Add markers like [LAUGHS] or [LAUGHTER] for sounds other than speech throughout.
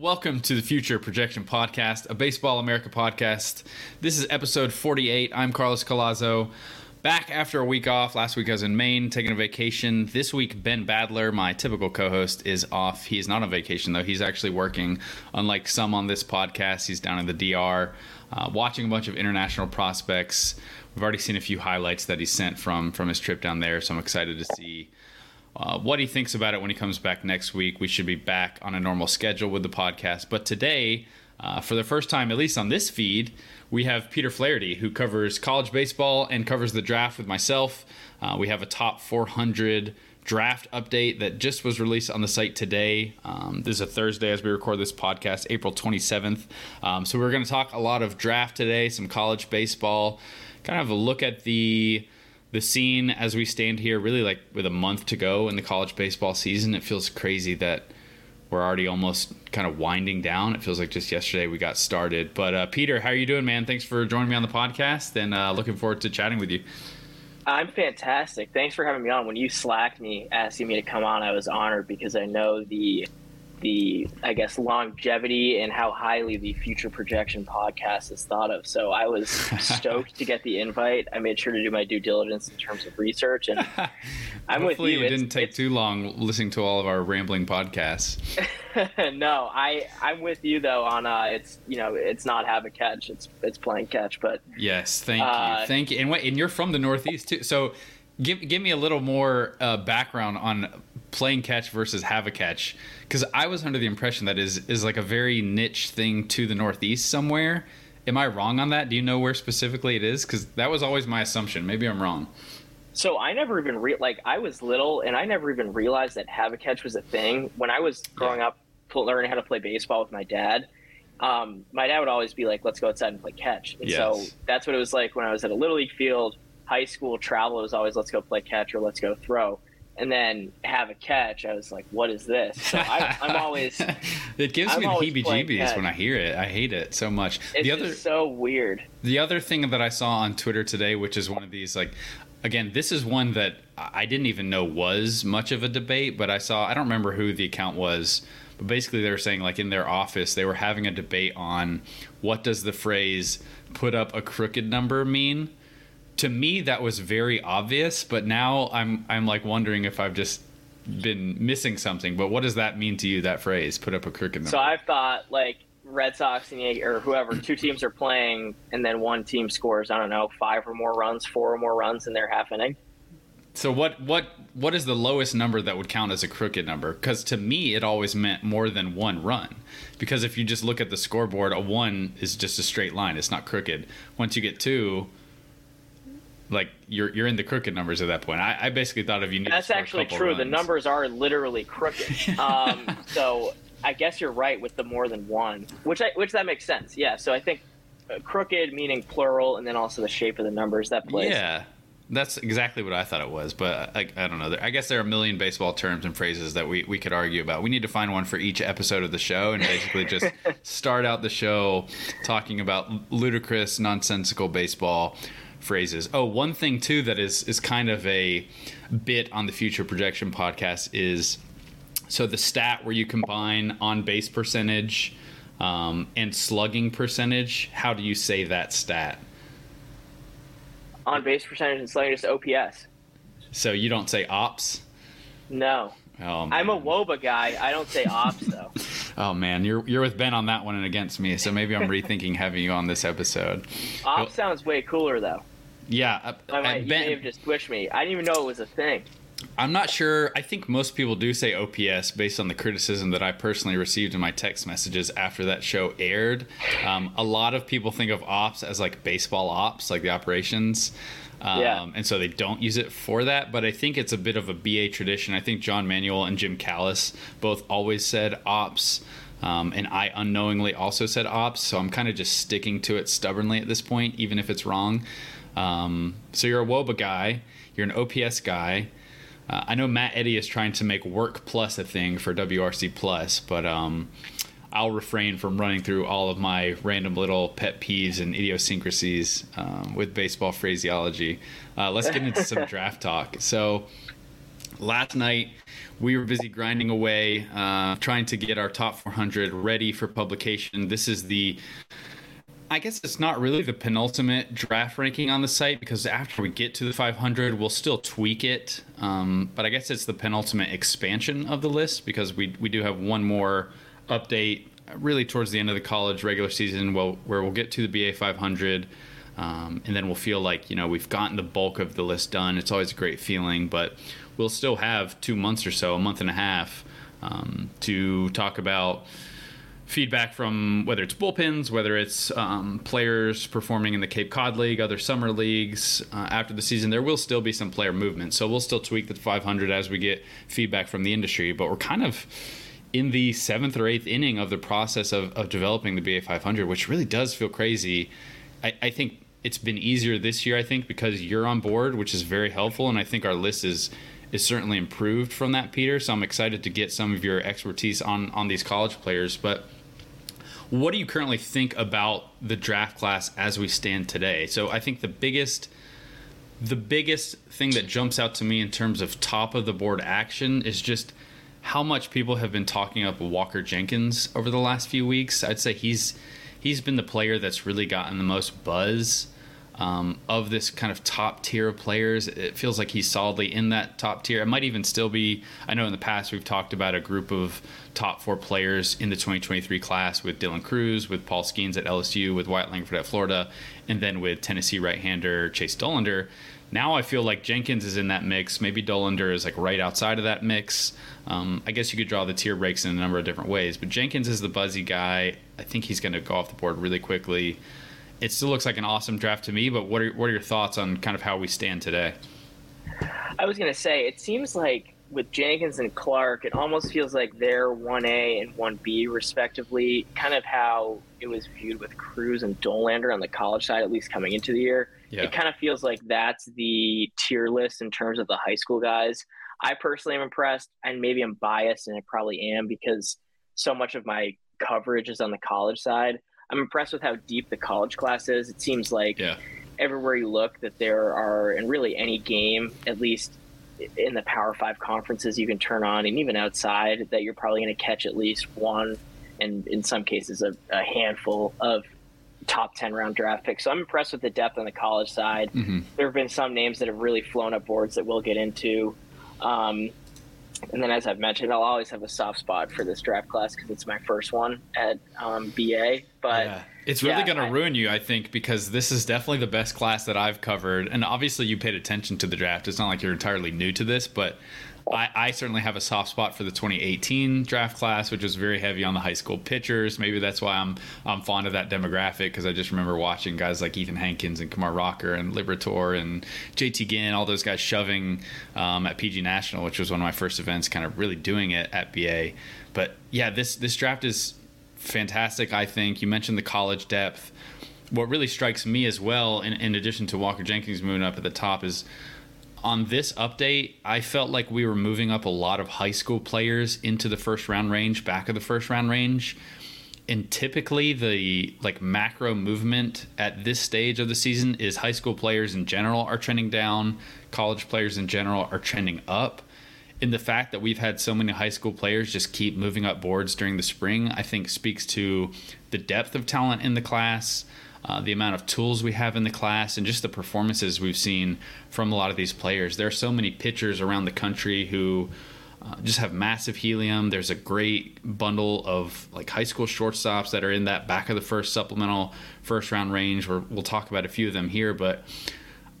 Welcome to the Future Projection Podcast, a Baseball America podcast. This is episode 48. I'm Carlos Collazo. Back after a week off. Last week I was in Maine taking a vacation. This week, Ben Badler, my typical co host, is off. He's not on vacation, though. He's actually working. Unlike some on this podcast, he's down in the DR uh, watching a bunch of international prospects. We've already seen a few highlights that he sent from, from his trip down there, so I'm excited to see uh, what he thinks about it when he comes back next week. We should be back on a normal schedule with the podcast. But today, uh, for the first time, at least on this feed, we have Peter Flaherty, who covers college baseball and covers the draft with myself. Uh, we have a top 400 draft update that just was released on the site today. Um, this is a Thursday as we record this podcast, April 27th. Um, so we're going to talk a lot of draft today, some college baseball, kind of a look at the the scene as we stand here, really like with a month to go in the college baseball season, it feels crazy that we're already almost kind of winding down. It feels like just yesterday we got started. But uh, Peter, how are you doing, man? Thanks for joining me on the podcast, and uh, looking forward to chatting with you. I'm fantastic. Thanks for having me on. When you slacked me asking me to come on, I was honored because I know the the I guess longevity and how highly the future projection podcast is thought of. So I was [LAUGHS] stoked to get the invite. I made sure to do my due diligence in terms of research, and [LAUGHS] I'm with you. It didn't take too long listening to all of our rambling podcasts. [LAUGHS] no, I I'm with you though on uh it's you know it's not have a catch it's it's playing catch but yes thank uh, you thank you and what and you're from the Northeast too so give give me a little more uh, background on playing catch versus have a catch because I was under the impression that is is like a very niche thing to the Northeast somewhere. Am I wrong on that? Do you know where specifically it is? Because that was always my assumption. Maybe I'm wrong. So I never even re- like I was little and I never even realized that have a catch was a thing. When I was growing up, learning how to play baseball with my dad, um, my dad would always be like, "Let's go outside and play catch." And yes. so that's what it was like when I was at a little league field high school travel, it was always let's go play catch or let's go throw. And then have a catch, I was like, "What is this?" So I, am always. [LAUGHS] it gives I'm me the heebie-jeebies when I hear it. I hate it so much. It's the other so weird. The other thing that I saw on Twitter today, which is one of these like, again, this is one that I didn't even know was much of a debate, but I saw. I don't remember who the account was, but basically they were saying like in their office they were having a debate on what does the phrase "put up a crooked number" mean to me that was very obvious, but now I'm I'm like wondering if I've just been missing something. But what does that mean to you? That phrase, put up a crooked number. So I've thought like Red Sox and Yankees, or whoever, two teams are playing, and then one team scores I don't know five or more runs, four or more runs in their half inning. So what what what is the lowest number that would count as a crooked number? Because to me, it always meant more than one run. Because if you just look at the scoreboard, a one is just a straight line; it's not crooked. Once you get two, like you're you're in the crooked numbers at that point. I, I basically thought of you. Need that's actually true. Runs. The numbers are literally crooked. [LAUGHS] Um, so I guess you're right with the more than one, which I, which that makes sense. Yeah. So I think uh, crooked meaning plural, and then also the shape of the numbers that plays. Yeah. That's exactly what I thought it was, but I, I don't know. I guess there are a million baseball terms and phrases that we, we could argue about. We need to find one for each episode of the show and basically just [LAUGHS] start out the show talking about ludicrous, nonsensical baseball phrases. Oh, one thing too that is is kind of a bit on the future projection podcast is so the stat where you combine on base percentage um, and slugging percentage. How do you say that stat? On base percentage and slugging, just OPS. So you don't say ops. No. Oh, I'm a WOBA guy. I don't say ops though. [LAUGHS] oh man, you're you're with Ben on that one and against me. So maybe I'm rethinking having you on this episode. Ops sounds way cooler though. Yeah, uh, I might, you may have just switched me. I didn't even know it was a thing. I'm not sure. I think most people do say OPS based on the criticism that I personally received in my text messages after that show aired. Um, a lot of people think of ops as like baseball ops, like the operations. Um, yeah. And so they don't use it for that. But I think it's a bit of a BA tradition. I think John Manuel and Jim Callis both always said ops. Um, and I unknowingly also said ops. So I'm kind of just sticking to it stubbornly at this point, even if it's wrong. Um, so you're a WOBA guy, you're an OPS guy. Uh, I know Matt Eddy is trying to make Work Plus a thing for WRC Plus, but um, I'll refrain from running through all of my random little pet peeves and idiosyncrasies um, with baseball phraseology. Uh, let's get into some [LAUGHS] draft talk. So last night we were busy grinding away, uh, trying to get our top 400 ready for publication. This is the I guess it's not really the penultimate draft ranking on the site because after we get to the 500, we'll still tweak it. Um, but I guess it's the penultimate expansion of the list because we we do have one more update really towards the end of the college regular season where, where we'll get to the BA 500. Um, and then we'll feel like you know we've gotten the bulk of the list done. It's always a great feeling, but we'll still have two months or so, a month and a half, um, to talk about feedback from whether it's bullpens, whether it's um, players performing in the Cape Cod League, other summer leagues uh, after the season. There will still be some player movement, so we'll still tweak the 500 as we get feedback from the industry. But we're kind of in the seventh or eighth inning of the process of, of developing the BA 500, which really does feel crazy. I, I think it's been easier this year, I think, because you're on board, which is very helpful, and I think our list is is certainly improved from that, Peter. So I'm excited to get some of your expertise on on these college players, but what do you currently think about the draft class as we stand today? So I think the biggest the biggest thing that jumps out to me in terms of top of the board action is just how much people have been talking up Walker Jenkins over the last few weeks. I'd say he's he's been the player that's really gotten the most buzz um, of this kind of top tier of players. It feels like he's solidly in that top tier. It might even still be. I know in the past we've talked about a group of top four players in the 2023 class with Dylan Crews, with Paul Skenes at LSU, with Wyatt Langford at Florida, and then with Tennessee right-hander Chase Dollander. Now I feel like Jenkins is in that mix. Maybe Dollander is like right outside of that mix. Um, I guess you could draw the tier breaks in a number of different ways, but Jenkins is the buzzy guy. I think he's going to go off the board really quickly it still looks like an awesome draft to me. But what are what are your thoughts on kind of how we stand today? I was going to say it seems like with Jenkins and Clark, it almost feels like they're one A and one B respectively. Kind of how it was viewed with Crews and Dollander on the college side, at least coming into the year. Yeah. It kind of feels like that's the tier list in terms of the high school guys. I personally am impressed, and maybe I'm biased, and I probably am because so much of my coverage is on the college side. I'm impressed with how deep the college class is. It seems like yeah. everywhere you look that there are, in really any game, at least in the Power Five conferences, you can turn on, and even outside, that you're probably going to catch at least one, and in some cases, a, a, handful of top 10 round draft picks. So I'm impressed with the depth on the college side. Mm-hmm. There have been some names that have really flown up boards that we'll get into. Um, and then, as I've mentioned, I'll always have a soft spot for this draft class because it's my first one at um, BA. But yeah. it's really yeah, going to ruin you, I think, because this is definitely the best class that I've covered. And obviously, you paid attention to the draft. It's not like you're entirely new to this, but I, I, certainly have a soft spot for the 2018 draft class, which was very heavy on the high school pitchers. Maybe that's why I'm I'm fond of that demographic because I just remember watching guys like Ethan Hankins and Kumar Rocker and Liberatore and JT Ginn, all those guys shoving um, at PG National, which was one of my first events, kind of really doing it at BA. But yeah, this this draft is fantastic. I think you mentioned the college depth. What really strikes me as well, in, in addition to Walker Jenkins moving up at the top, is on this update, I felt like we were moving up a lot of high school players into the first round range, back of the first round range. And typically, the like macro movement at this stage of the season is high school players in general are trending down, college players in general are trending up. And the fact that we've had so many high school players just keep moving up boards during the spring, I think speaks to the depth of talent in the class, uh, the amount of tools we have in the class, and just the performances we've seen from a lot of these players. There are so many pitchers around the country who uh, just have massive helium. There's a great bundle of like high school shortstops that are in that back of the first supplemental first round range. Where we'll talk about a few of them here, but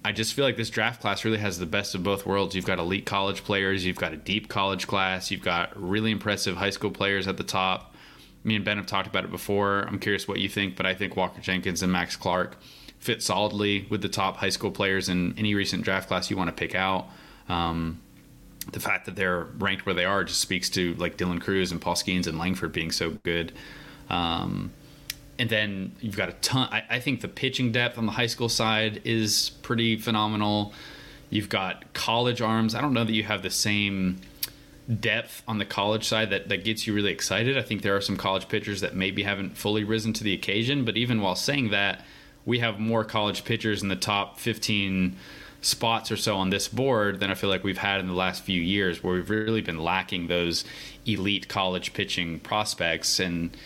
I just feel like this draft class really has the best of both worlds. You've got elite college players, you've got a deep college class, you've got really impressive high school players at the top me and Ben have talked about it before. I'm curious what you think, but I think Walker Jenkins and Max Clark fit solidly with the top high school players in any recent draft class you want to pick out. Um, the fact that they're ranked where they are just speaks to like Dylan Crews and Paul Skenes and Langford being so good. Um, and then you've got a ton. I, I, think the pitching depth on the high school side is pretty phenomenal. You've got college arms. I don't know that you have the same depth on the college side that, that gets you really excited. I think there are some college pitchers that maybe haven't fully risen to the occasion, but even while saying that, we have more college pitchers in the top 15 spots or so on this board than I feel like we've had in the last few years, where we've really been lacking those elite college pitching prospects. And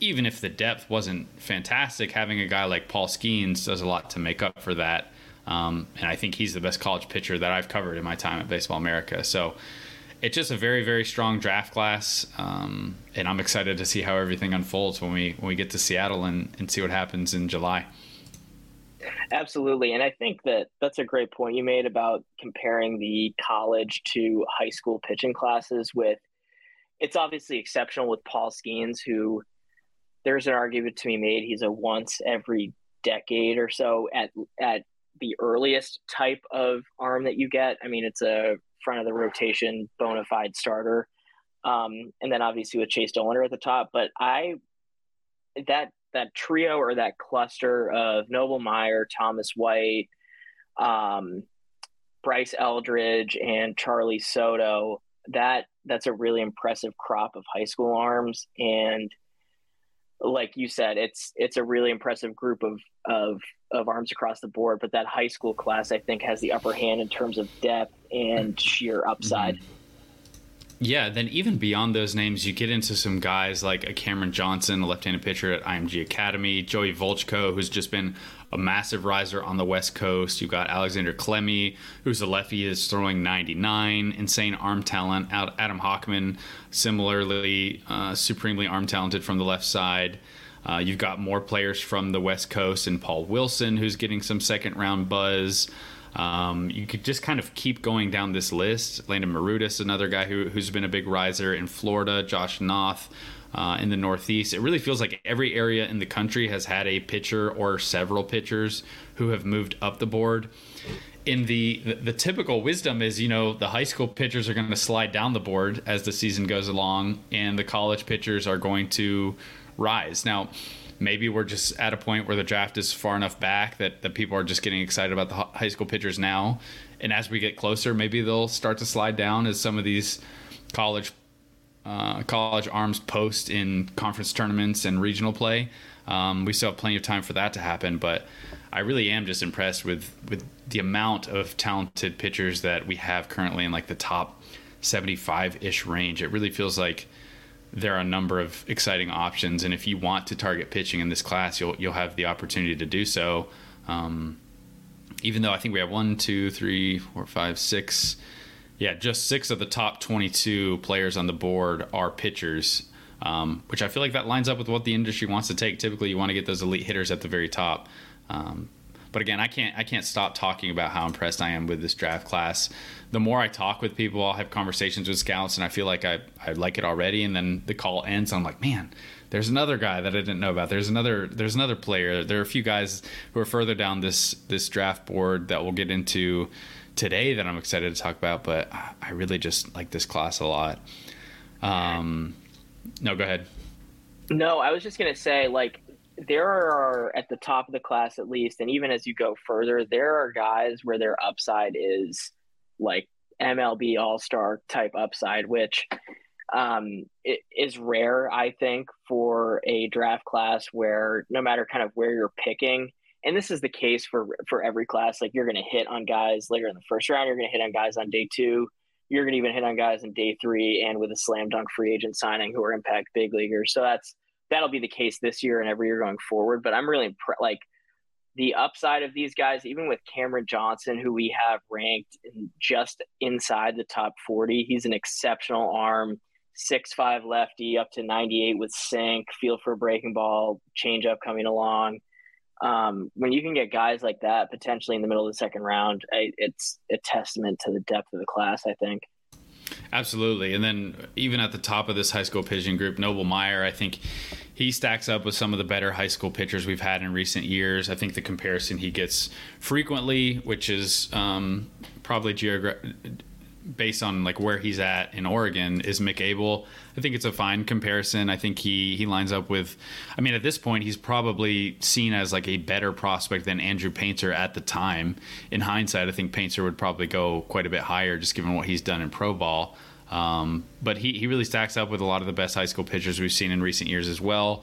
even if the depth wasn't fantastic, having a guy like Paul Skenes does a lot to make up for that. Um, and I think he's the best college pitcher that I've covered in my time at Baseball America. So it's just a very, very strong draft class. Um, and I'm excited to see how everything unfolds when we when we get to Seattle and, and see what happens in July. Absolutely. And I think that that's a great point you made about comparing the college to high school pitching classes with it's obviously exceptional with Paul Skenes, who there's an argument to be made. He's a once every decade or so at at the earliest type of arm that you get. I mean, it's a front of the rotation bona fide starter. Um, and then obviously with Chase Dollander at the top. But I that that trio or that cluster of Noble Meyer, Thomas White, um, Bryce Eldridge, and Charlee Soto. That that's a really impressive crop of high school arms, and like you said, it's it's a really impressive group of of of arms across the board, but that high school class I think has the upper hand in terms of depth and sheer upside. Mm-hmm. Yeah, then even beyond those names, you get into some guys like a Cameron Johnson, a left-handed pitcher at IMG Academy, Joey Volchko, who's just been a massive riser on the West Coast. You've got Alexander Clemmey, who's a lefty, is throwing 99, insane arm talent. Adam Hachman, similarly uh, supremely arm talented from the left side. Uh, you've got more players from the West Coast and Paul Wilson, who's getting some second round buzz. Um, you could just kind of keep going down this list. Landen Maroudis, another guy who, who's been a big riser in Florida. Josh Knoth uh, in the Northeast. It really feels like every area in the country has had a pitcher or several pitchers who have moved up the board. In the, the, the typical wisdom is, you know, the high school pitchers are going to slide down the board as the season goes along, and the college pitchers are going to rise. Now, maybe we're just at a point where the draft is far enough back that, that people are just getting excited about the high school pitchers now. And as we get closer, maybe they'll start to slide down as some of these college uh, college arms post in conference tournaments and regional play. Um, we still have plenty of time for that to happen, but I really am just impressed with with the amount of talented pitchers that we have currently in like the top 75 ish range. It really feels like there are a number of exciting options, and if you want to target pitching in this class, you'll you'll have the opportunity to do so. Um, even though I think we have one, two, three, four, five, six, yeah, just six of the top 22 players on the board are pitchers, um, which I feel like that lines up with what the industry wants to take. Typically, you want to get those elite hitters at the very top. Um, but again, I can't I can't stop talking about how impressed I am with this draft class. The more I talk with people, I'll have conversations with scouts, and I feel like I, I like it already. And then the call ends, I'm like, man, there's another guy that I didn't know about. There's another there's another player. There are a few guys who are further down this this draft board that we'll get into today that I'm excited to talk about. But I really just like this class a lot. Um, no, go ahead. No, I was just gonna say like there are at the top of the class at least, and even as you go further, there are guys where their upside is like MLB All Star type upside, which um, it is rare, I think, for a draft class where no matter kind of where you're picking, and this is the case for for every class, like you're going to hit on guys later in the first round, you're going to hit on guys on day two, you're going to even hit on guys in day three, and with a slam dunk free agent signing who are impact big leaguers. So that's that'll be the case this year and every year going forward. But I'm really impre- like the upside of these guys, even with Cameron Johnson, who we have ranked in just inside the top 40. He's an exceptional arm, six five lefty, up to 98 with sink, feel for breaking ball, changeup coming along. Um, when you can get guys like that potentially in the middle of the second round, it's a testament to the depth of the class. I think. Absolutely. And then even at the top of this high school pitching group, Noble Meyer, I think he stacks up with some of the better high school pitchers we've had in recent years. I think the comparison he gets frequently, which is um, probably geogra- based on like where he's at in Oregon is Mick Abel. I think it's a fine comparison. I think he he lines up with I mean at this point he's probably seen as like a better prospect than Andrew Painter at the time. In hindsight, I think Painter would probably go quite a bit higher just given what he's done in pro ball. Um, but he, he really stacks up with a lot of the best high school pitchers we've seen in recent years as well.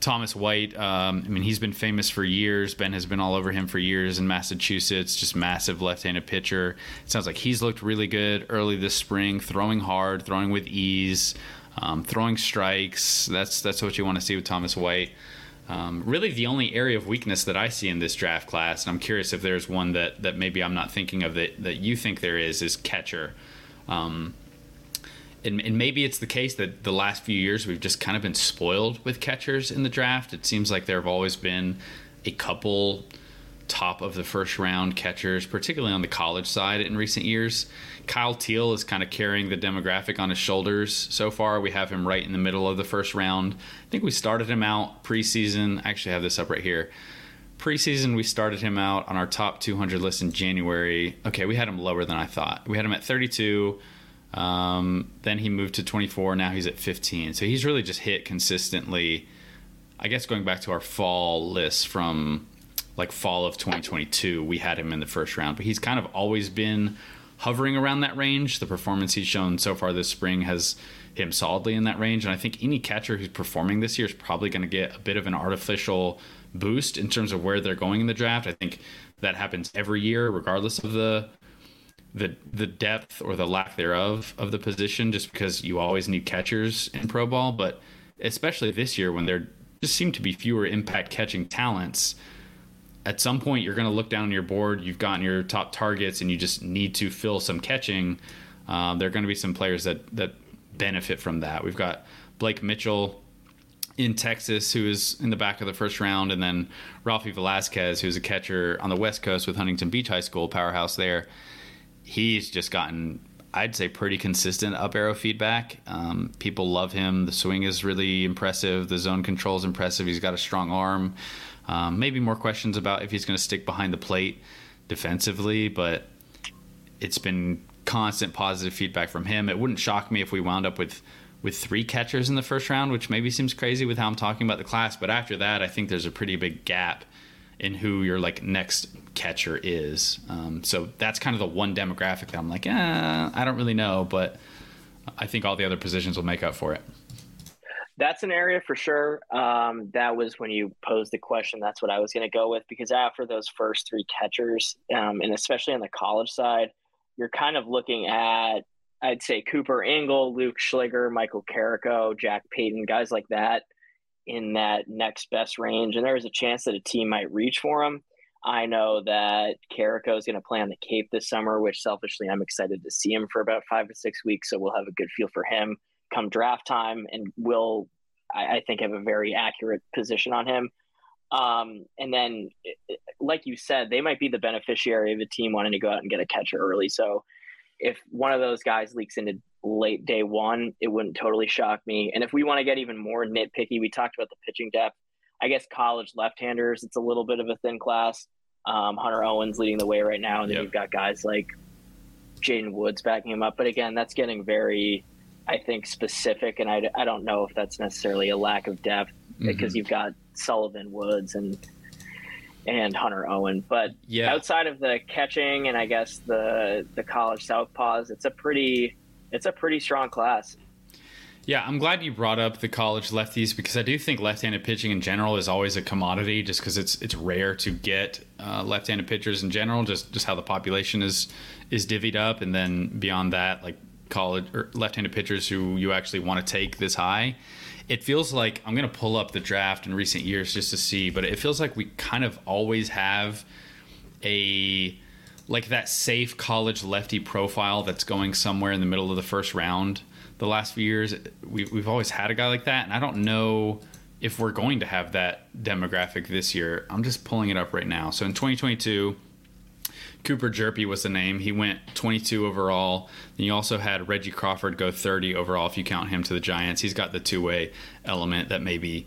Thomas White, um, I mean, he's been famous for years. Ben has been all over him for years in Massachusetts, just massive left handed pitcher. It sounds like he's looked really good early this spring, throwing hard, throwing with ease, um, throwing strikes. That's, that's what you want to see with Thomas White. Um, really, the only area of weakness that I see in this draft class, and I'm curious if there's one that, that maybe I'm not thinking of that, that you think there is, is catcher. Um, and, and, maybe it's the case that the last few years we've just kind of been spoiled with catchers in the draft. It seems like there have always been a couple top of the first round catchers, particularly on the college side in recent years. Kyle Teel is kind of carrying the demographic on his shoulders so far. We have him right in the middle of the first round. I think we started him out preseason. I actually have this up right here. Preseason, we started him out on our top 200 list in January. Okay, we had him lower than I thought. We had him at 32. Um, then he moved to 24. Now he's at 15. So he's really just hit consistently. I guess going back to our fall list from like fall of 2022, we had him in the first round, but he's kind of always been hovering around that range. The performance he's shown so far this spring has him solidly in that range. And I think any catcher who's performing this year is probably going to get a bit of an artificial boost in terms of where they're going in the draft. I think that happens every year, regardless of the the the depth or the lack thereof of the position, just because you always need catchers in pro ball. But especially this year, when there just seem to be fewer impact catching talents, at some point you're going to look down on your board. You've gotten your top targets, and you just need to fill some catching. Uh, there are going to be some players that that benefit from that. We've got Blake Mitchell in Texas, who is in the back of the first round, and then Ralphy Velazquez, who's a catcher on the West Coast with Huntington Beach High School, powerhouse there he's just gotten I'd say pretty consistent up arrow feedback. Um, people love him. The swing is really impressive. The zone control is impressive. He's got a strong arm. Um, maybe more questions about if he's going to stick behind the plate defensively, but it's been constant positive feedback from him. It wouldn't shock me if we wound up with with three catchers in the first round, which maybe seems crazy with how I'm talking about the class. But after that, I think there's a pretty big gap in who your like next catcher is. Um, so that's kind of the one demographic that I'm like, eh, I don't really know, but I think all the other positions will make up for it. That's an area for sure. Um, that was when you posed the question. That's what I was going to go with because after those first three catchers, um, and especially on the college side, you're kind of looking at, I'd say Cooper Ingle, Luke Shliger, Michael Carico, Jack Payton, guys like that in that next best range. And there's a chance that a team might reach for him. I know that Carico is going to play on the Cape this summer, which selfishly I'm excited to see him for about five to six weeks. So we'll have a good feel for him come draft time, and we'll, I, I think, have a very accurate position on him. Um, and then, like you said, they might be the beneficiary of a team wanting to go out and get a catcher early. So if one of those guys leaks into late day one, it wouldn't totally shock me. And if we want to get even more nitpicky, we talked about the pitching depth. I guess college left-handers, it's a little bit of a thin class. Um, Hunter Owens leading the way right now, and then yep. you've got guys like Jaden Woods backing him up. But again, that's getting very, I think, specific, and I, I don't know if that's necessarily a lack of depth mm-hmm. because you've got Sullivan, Woods, and and Hunter Owen. But yeah. outside of the catching and I guess the the college southpaws, it's a pretty it's a pretty strong class. Yeah, I'm glad you brought up the college lefties because I do think left-handed pitching in general is always a commodity, just because it's it's rare to get uh, left-handed pitchers in general. Just just how the population is is divvied up, and then beyond that, like college or left-handed pitchers who you actually want to take this high. It feels like I'm going to pull up the draft in recent years just to see, but it feels like we kind of always have a like that safe college lefty profile that's going somewhere in the middle of the first round the last few years. We, we've always had a guy like that, and I don't know if we're going to have that demographic this year. I'm just pulling it up right now. So in 2022, Cooper Hjerpe was the name. He went 22 overall. Then you also had Reggie Crawford go 30 overall if you count him to the Giants. He's got the two way element that maybe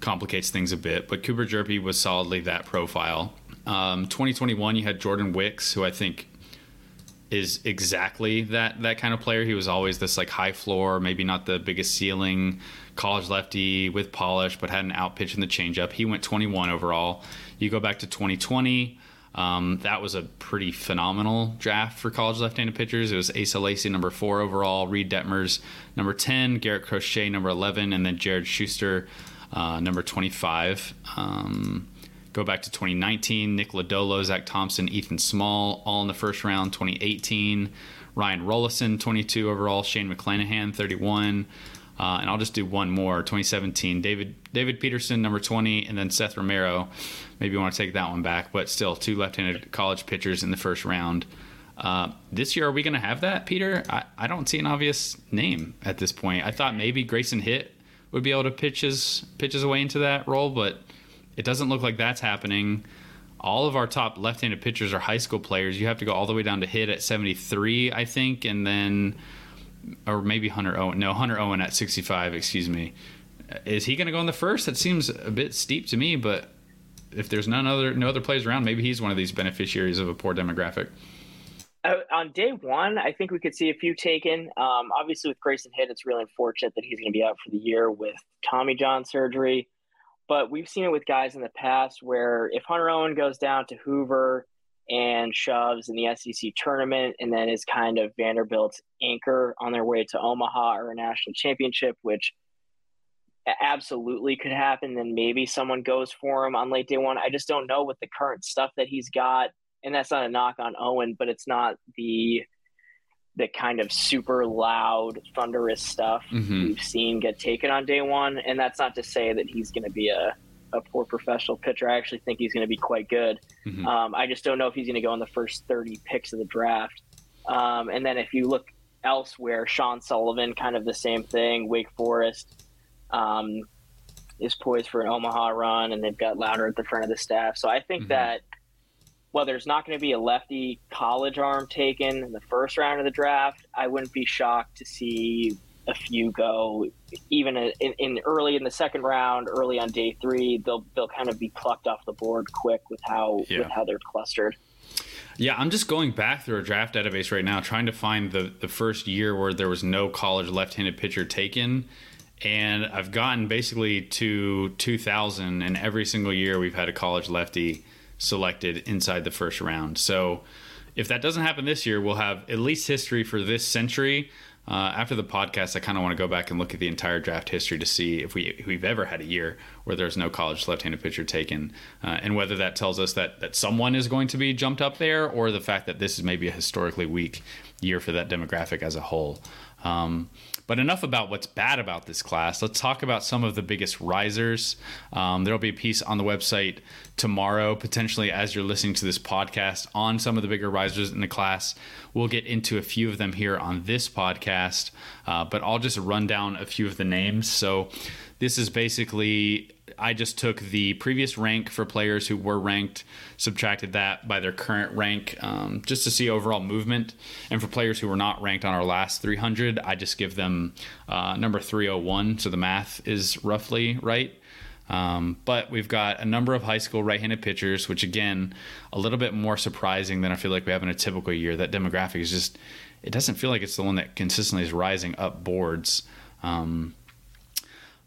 complicates things a bit, but Cooper Hjerpe was solidly that profile. Um, 2021, you had Jordan Wicks, who I think is exactly that that kind of player. He was always this like high floor, maybe not the biggest ceiling, college lefty with polish, but had an out pitch in the changeup. He went 21 overall. You go back to 2020. Um, that was a pretty phenomenal draft for college left-handed pitchers. It was Asa Lacy number four overall, Reid Detmers number 10, Garrett Crochet number 11, and then Jared Shuster uh, number 25. Um, go back to 2019, Nick Lodolo, Zack Thompson, Ethan Small, all in the first round. 2018, Ryan Rolison, 22 overall, Shane McClanahan, 31. Uh, and I'll just do one more. 2017, David David Peterson, number 20, and then Seth Romero. Maybe you want to take that one back, but still two left-handed college pitchers in the first round. Uh, this year, are we going to have that, Peter? I, I don't see an obvious name at this point. I thought maybe Grayson Hitt would be able to pitch his pitch his way into that role, but it doesn't look like that's happening. All of our top left-handed pitchers are high school players. You have to go all the way down to Hitt at 73, I think, and then or maybe Hunter Owen. No, Hunter Owen at 65. Excuse me. Is he going to go in the first? That seems a bit steep to me, but if there's none other no other players around, maybe he's one of these beneficiaries of a poor demographic. Uh, on day one, I think we could see a few taken. Um, obviously, with Grayson Hitt, it's really unfortunate that he's going to be out for the year with Tommy John surgery. But we've seen it with guys in the past where if Hunter Owen goes down to Hoover and shoves in the SEC tournament and then is kind of Vanderbilt's anchor on their way to Omaha or a national championship, which absolutely could happen, then maybe someone goes for him on late day one. I just don't know with the current stuff that he's got and that's not a knock on Owen, but it's not the the kind of super loud, thunderous stuff mm-hmm. we've seen get taken on day one. And that's not to say that he's going to be a, a poor professional pitcher. I actually think he's going to be quite good. Mm-hmm. Um, I just don't know if he's going to go in the first 30 picks of the draft. Um, and then if you look elsewhere, Sean Sullivan, kind of the same thing. Wake Forest um, is poised for an Omaha run, and they've got Lowder at the front of the staff. So I think mm-hmm. that while there's not going to be a lefty college arm taken in the first round of the draft, I wouldn't be shocked to see a few go even in, in, early in the second round, early on day three. They'll they'll kind of be plucked off the board quick with how yeah. with how they're clustered. Yeah, I'm just going back through a draft database right now, trying to find the the first year where there was no college left-handed pitcher taken. And I've gotten basically to 2000, and every single year we've had a college lefty selected inside the first round. So if that doesn't happen this year, we'll have at least history for this century. Uh, after the podcast, I kind of want to go back and look at the entire draft history to see if we if we've ever had a year where there's no college left-handed pitcher taken, uh, and whether that tells us that that someone is going to be jumped up there, or the fact that this is maybe a historically weak year for that demographic as a whole. Um, but enough about what's bad about this class. Let's talk about some of the biggest risers. Um, there'll be a piece on the website tomorrow, potentially as you're listening to this podcast, on some of the bigger risers in the class. We'll get into a few of them here on this podcast, uh, but I'll just run down a few of the names. So, this is basically I just took the previous rank for players who were ranked, subtracted that by their current rank, um, just to see overall movement. And for players who were not ranked on our last 300, I just give them uh, number 301. So the math is roughly right. Um, but we've got a number of high school right-handed pitchers, which again, a little bit more surprising than I feel like we have in a typical year. That demographic is just, it doesn't feel like it's the one that consistently is rising up boards. Um,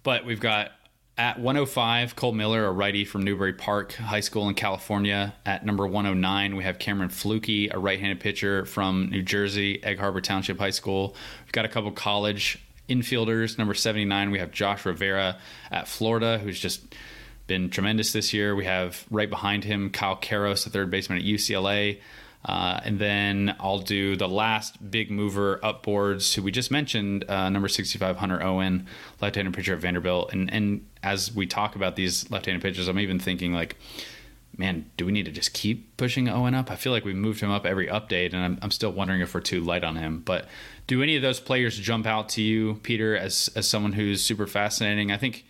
but we've got at 105, Cole Miller, a righty from Newbury Park High School in California. At number 109, we have Cameron Flukey, a right handed pitcher from New Jersey, Egg Harbor Township High School. We've got a couple college infielders. Number 79, we have Josh Rivera at Florida, who's just been tremendous this year. We have right behind him Kyle Karros, the third baseman at UCLA. Uh, and then I'll do the last big mover upboards, who we just mentioned, uh, number 65, Hunter Owen, left-handed pitcher at Vanderbilt. And and as we talk about these left-handed pitchers, I'm even thinking like, man, do we need to just keep pushing Owen up? I feel like we moved him up every update, and I'm, I'm still wondering if we're too light on him. But do any of those players jump out to you, Peter, as as someone who's super fascinating? I think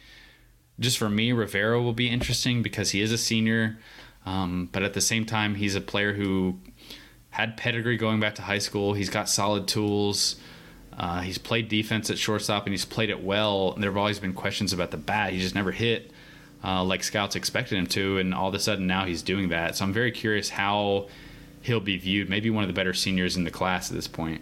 just for me, Rivera will be interesting because he is a senior. Um, but at the same time, he's a player who had pedigree going back to high school. He's got solid tools. Uh, he's played defense at shortstop and he's played it well. And there have always been questions about the bat. He just never hit uh, like scouts expected him to. And all of a sudden now he's doing that. So I'm very curious how he'll be viewed. Maybe one of the better seniors in the class at this point.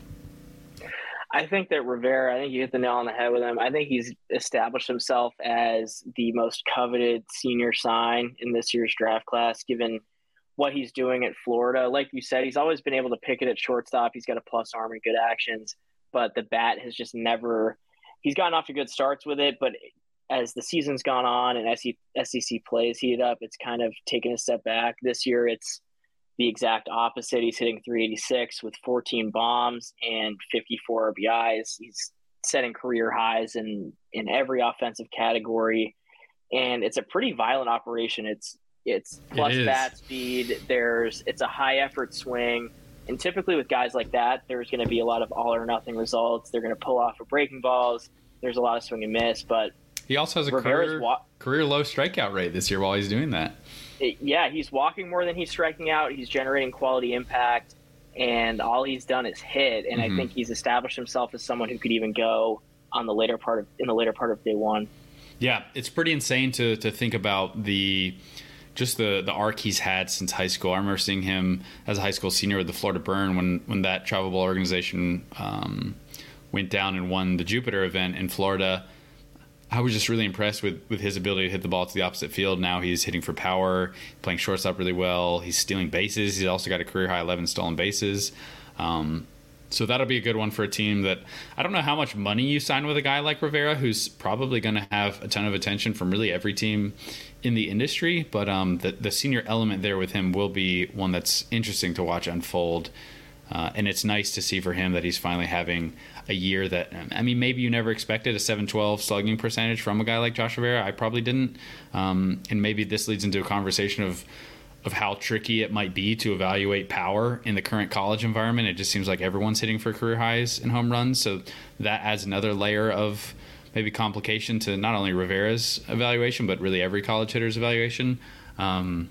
I think that Rivera, I think you hit the nail on the head with him. I think he's established himself as the most coveted senior sign in this year's draft class, given – what he's doing at Florida. Like you said, he's always been able to pick it at shortstop. He's got a plus arm and good actions, but the bat has just never. He's gotten off to good starts with it, but as the season's gone on and SEC plays heated up, it's kind of taken a step back. This year, it's the exact opposite. He's hitting 386 with 14 bombs and 54 RBIs. He's setting career highs in in every offensive category, and it's a pretty violent operation. It's it's plus it bat speed. There's it's a high effort swing. And typically with guys like that, there's going to be a lot of all or nothing results. They're going to pull off for breaking balls. There's a lot of swing and miss, but he also has a career, wa- career low strikeout rate this year while he's doing that. It, yeah, he's walking more than he's striking out. He's generating quality impact, and all he's done is hit. And mm-hmm. I think he's established himself as someone who could even go on the later part of in the later part of day one. Yeah, it's pretty insane to to think about the just the the arc he's had since high school. I remember seeing him as a high school senior with the Florida Burn when when that travel ball organization um, went down and won the Jupiter event in Florida I was just really impressed with, with his ability to hit the ball to the opposite field. Now he's hitting for power, playing shortstop really well. He's stealing bases. He's also got a career high 11 stolen bases. Um, so that'll be a good one for a team that I don't know how much money you sign with a guy like Rivera, who's probably going to have a ton of attention from really every team in the industry. But um, the, the senior element there with him will be one that's interesting to watch unfold. Uh, and it's nice to see for him that he's finally having a year that I mean maybe you never expected a 712 slugging percentage from a guy like Josh Rivera. I probably didn't, um, and maybe this leads into a conversation of of how tricky it might be to evaluate power in the current college environment. It just seems like everyone's hitting for career highs in home runs, so that adds another layer of maybe complication to not only Rivera's evaluation but really every college hitter's evaluation. Um,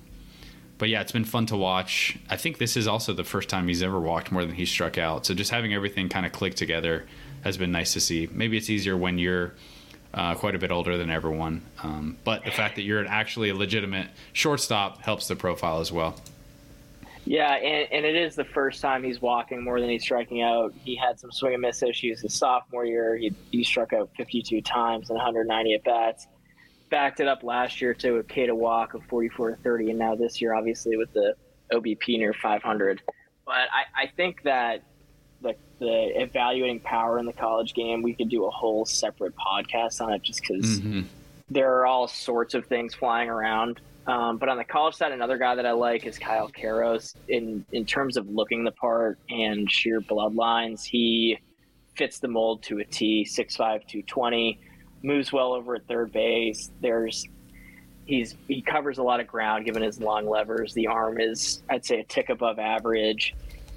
but yeah, it's been fun to watch. I think this is also the first time he's ever walked more than he struck out. So just having everything kind of click together has been nice to see. Maybe it's easier when you're uh, quite a bit older than everyone. Um, but the fact that you're actually a legitimate shortstop helps the profile as well. Yeah, and, and it is the first time he's walking more than he's striking out. He had some swing and miss issues his sophomore year. He, he struck out 52 times and 190 at bats backed it up last year to a K to walk of 44 to 30, and now this year, obviously, with the OBP near 500. But I, I think that the, evaluating power in the college game, we could do a whole separate podcast on it just because mm-hmm. there are all sorts of things flying around. Um, but on the college side, another guy that I like is Kyle Karros. In in terms of looking the part and sheer bloodlines, he fits the mold to a T. 6'5", 220 moves well over at third base. There's he's he covers a lot of ground given his long levers. The arm is I'd say a tick above average,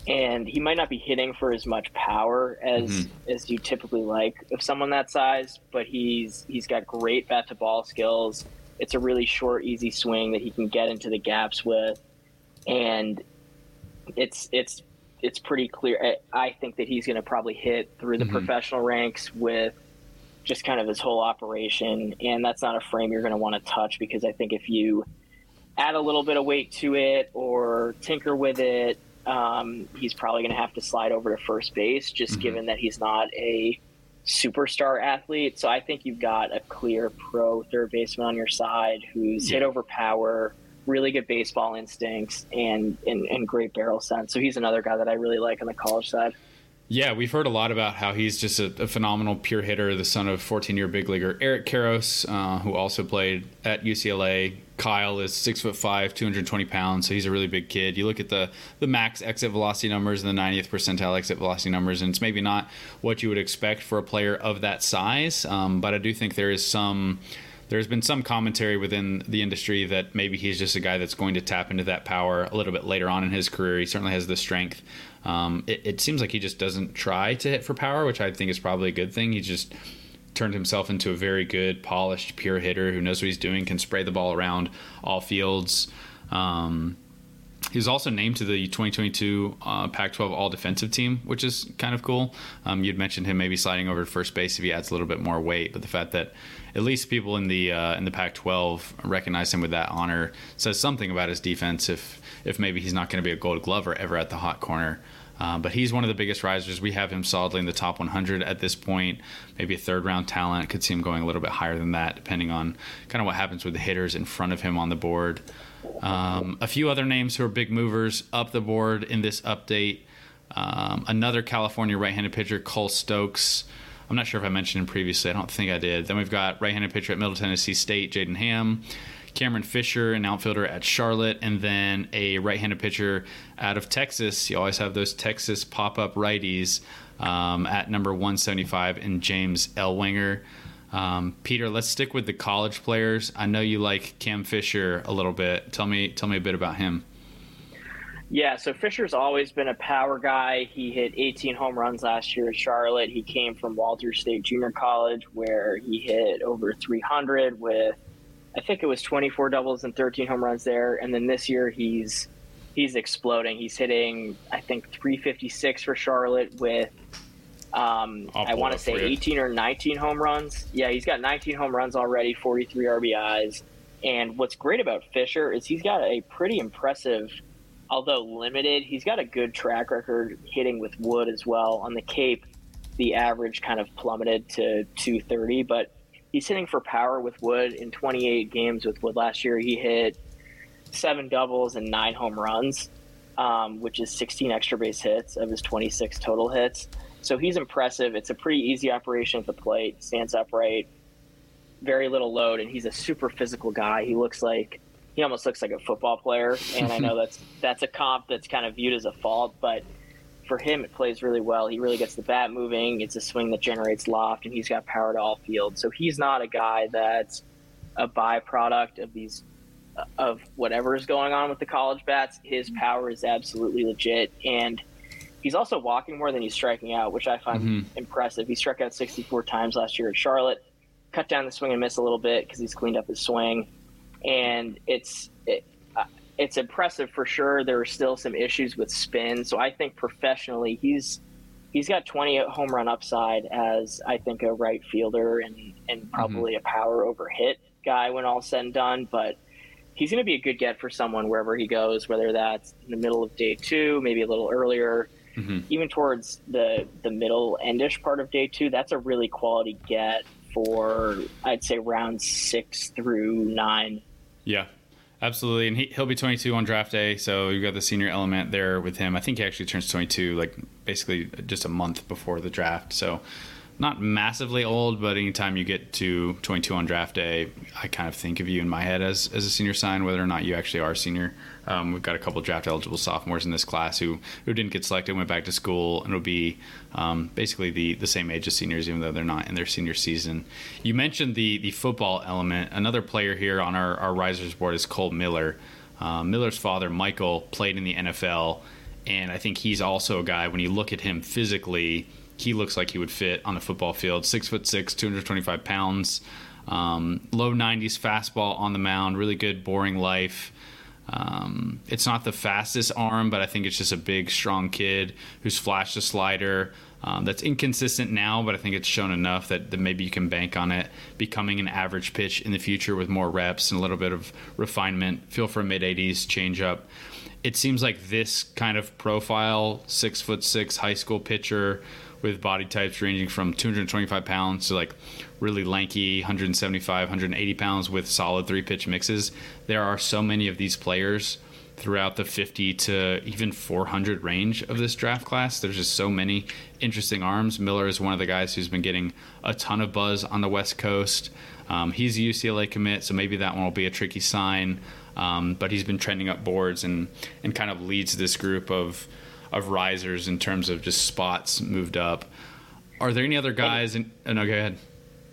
and he might not be hitting for as much power as mm-hmm. as you typically like of someone that size, but he's he's got great bat to ball skills. It's a really short, easy swing that he can get into the gaps with, and it's it's it's pretty clear. I think that he's going to probably hit through the mm-hmm. professional ranks with just kind of his whole operation. And that's not a frame you're going to want to touch because I think if you add a little bit of weight to it or tinker with it, um, he's probably going to have to slide over to first base, just mm-hmm. given that he's not a superstar athlete. So I think you've got a clear pro third baseman on your side who's yeah. hit over power, really good baseball instincts, and, and, and great barrel sense. So he's another guy that I really like on the college side. Yeah, we've heard a lot about how he's just a, a phenomenal pure hitter, the son of 14 year big leaguer Eric Karros, uh, who also played at UCLA. Kyle is six foot five, 220 pounds, so he's a really big kid. You look at the the max exit velocity numbers and the 90th percentile exit velocity numbers, and it's maybe not what you would expect for a player of that size, um, but I do think there is some there's been some commentary within the industry that maybe he's just a guy that's going to tap into that power a little bit later on in his career. He certainly has the strength. Um, it, it, seems like he just doesn't try to hit for power, which I think is probably a good thing. He just turned himself into a very good, polished, pure hitter who knows what he's doing, can spray the ball around all fields. Um, he was also named to the 2022 uh, Pac-12 All Defensive Team, which is kind of cool. Um, you'd mentioned him maybe sliding over to first base if he adds a little bit more weight, but the fact that at least people in the uh, in the Pac-12 recognize him with that honor says something about his defense. If if maybe he's not going to be a Gold Glover ever at the hot corner. Uh, but he's one of the biggest risers. We have him solidly in the top 100 at this point. Maybe a third round talent. Could see him going a little bit higher than that, depending on kind of what happens with the hitters in front of him on the board. Um, a few other names who are big movers up the board in this update. Um, another California right-handed pitcher, Cole Stokes. I'm not sure if I mentioned him previously. I don't think I did. Then we've got right-handed pitcher at Middle Tennessee State, Jaden Hamm. Cameron Fisher, an outfielder at Charlotte, and then a right-handed pitcher out of Texas. You always have those Texas pop-up righties um, at number 175 in James Ellwanger. Um, Peter, let's stick with the college players. I know you like Cam Fisher a little bit. Tell me, tell me a bit about him. Yeah, so Fisher's always been a power guy. He hit 18 home runs last year at Charlotte. He came from Walter State Junior College, where he hit over 300 with, I think it was 24 doubles and 13 home runs there. And then this year he's he's exploding. He's hitting, I think, 356 for Charlotte with, um, I want to say 18 or 19 home runs. Yeah, he's got 19 home runs already, 43 RBIs. And what's great about Fisher is he's got a pretty impressive – although limited, he's got a good track record hitting with wood as well. On the Cape, the average kind of plummeted to 230, but he's hitting for power with wood in 28 games with wood last year. He hit seven doubles and nine home runs, um, which is 16 extra base hits of his 26 total hits. So he's impressive. It's a pretty easy operation at the plate, stands upright, very little load, and he's a super physical guy. He looks like he almost looks like a football player, and I know [LAUGHS] that's that's a comp that's kind of viewed as a fault, but for him it plays really well. He really gets the bat moving. It's a swing that generates loft, and he's got power to all fields. So he's not a guy that's a byproduct of these of whatever is going on with the college bats. His power is absolutely legit, and he's also walking more than he's striking out, which I find mm-hmm. impressive. He struck out 64 times last year at Charlotte, cut down the swing and miss a little bit because he's cleaned up his swing and it's it, uh, it's impressive for sure. There are still some issues with spin, so I think professionally he's he's got 20 home run upside as I think a right fielder and and mm-hmm. probably mm-hmm. a power over hit guy when all said and done, but. He's going to be a good get for someone wherever he goes, whether that's in the middle of day two, maybe a little earlier, mm-hmm. even towards the the middle endish part of day two. That's a really quality get for I'd say round six through nine yeah, absolutely. And he, he'll be 22 on draft day. So you've got the senior element there with him. I think he actually turns 22, like basically just a month before the draft. So not massively old, but anytime you get to 22 on draft day, I kind of think of you in my head as, as a senior sign, whether or not you actually are a senior. Um, we've got a couple draft eligible sophomores in this class who, who didn't get selected, went back to school, and will be um, basically the, the same age as seniors, even though they're not in their senior season. You mentioned the, the football element. Another player here on our, our risers board is Cole Miller. Uh, Miller's father, Michael, played in the NFL, and I think he's also a guy, when you look at him physically, he looks like he would fit on the football field. Six foot six, 225 pounds, um, low 90s fastball on the mound, really good, boring life. Um, it's not the fastest arm, but I think it's just a big, strong kid who's flashed a slider. Um, that's inconsistent now, but I think it's shown enough that, that maybe you can bank on it becoming an average pitch in the future with more reps and a little bit of refinement. Feel for a mid 80s changeup. It seems like this kind of profile, six foot six high school pitcher with body types ranging from 225 pounds to like really lanky 175 180 pounds with solid three pitch mixes. There are so many of these players throughout the 50 to even 400 range of this draft class. There's just so many interesting arms. Miller is one of the guys who's been getting a ton of buzz on the west coast. Um, he's a ucla commit so maybe that one will be a tricky sign. Um, but he's been trending up boards and and kind of leads this group of of risers in terms of just spots moved up. Are there any other guys? In, oh, no, go ahead.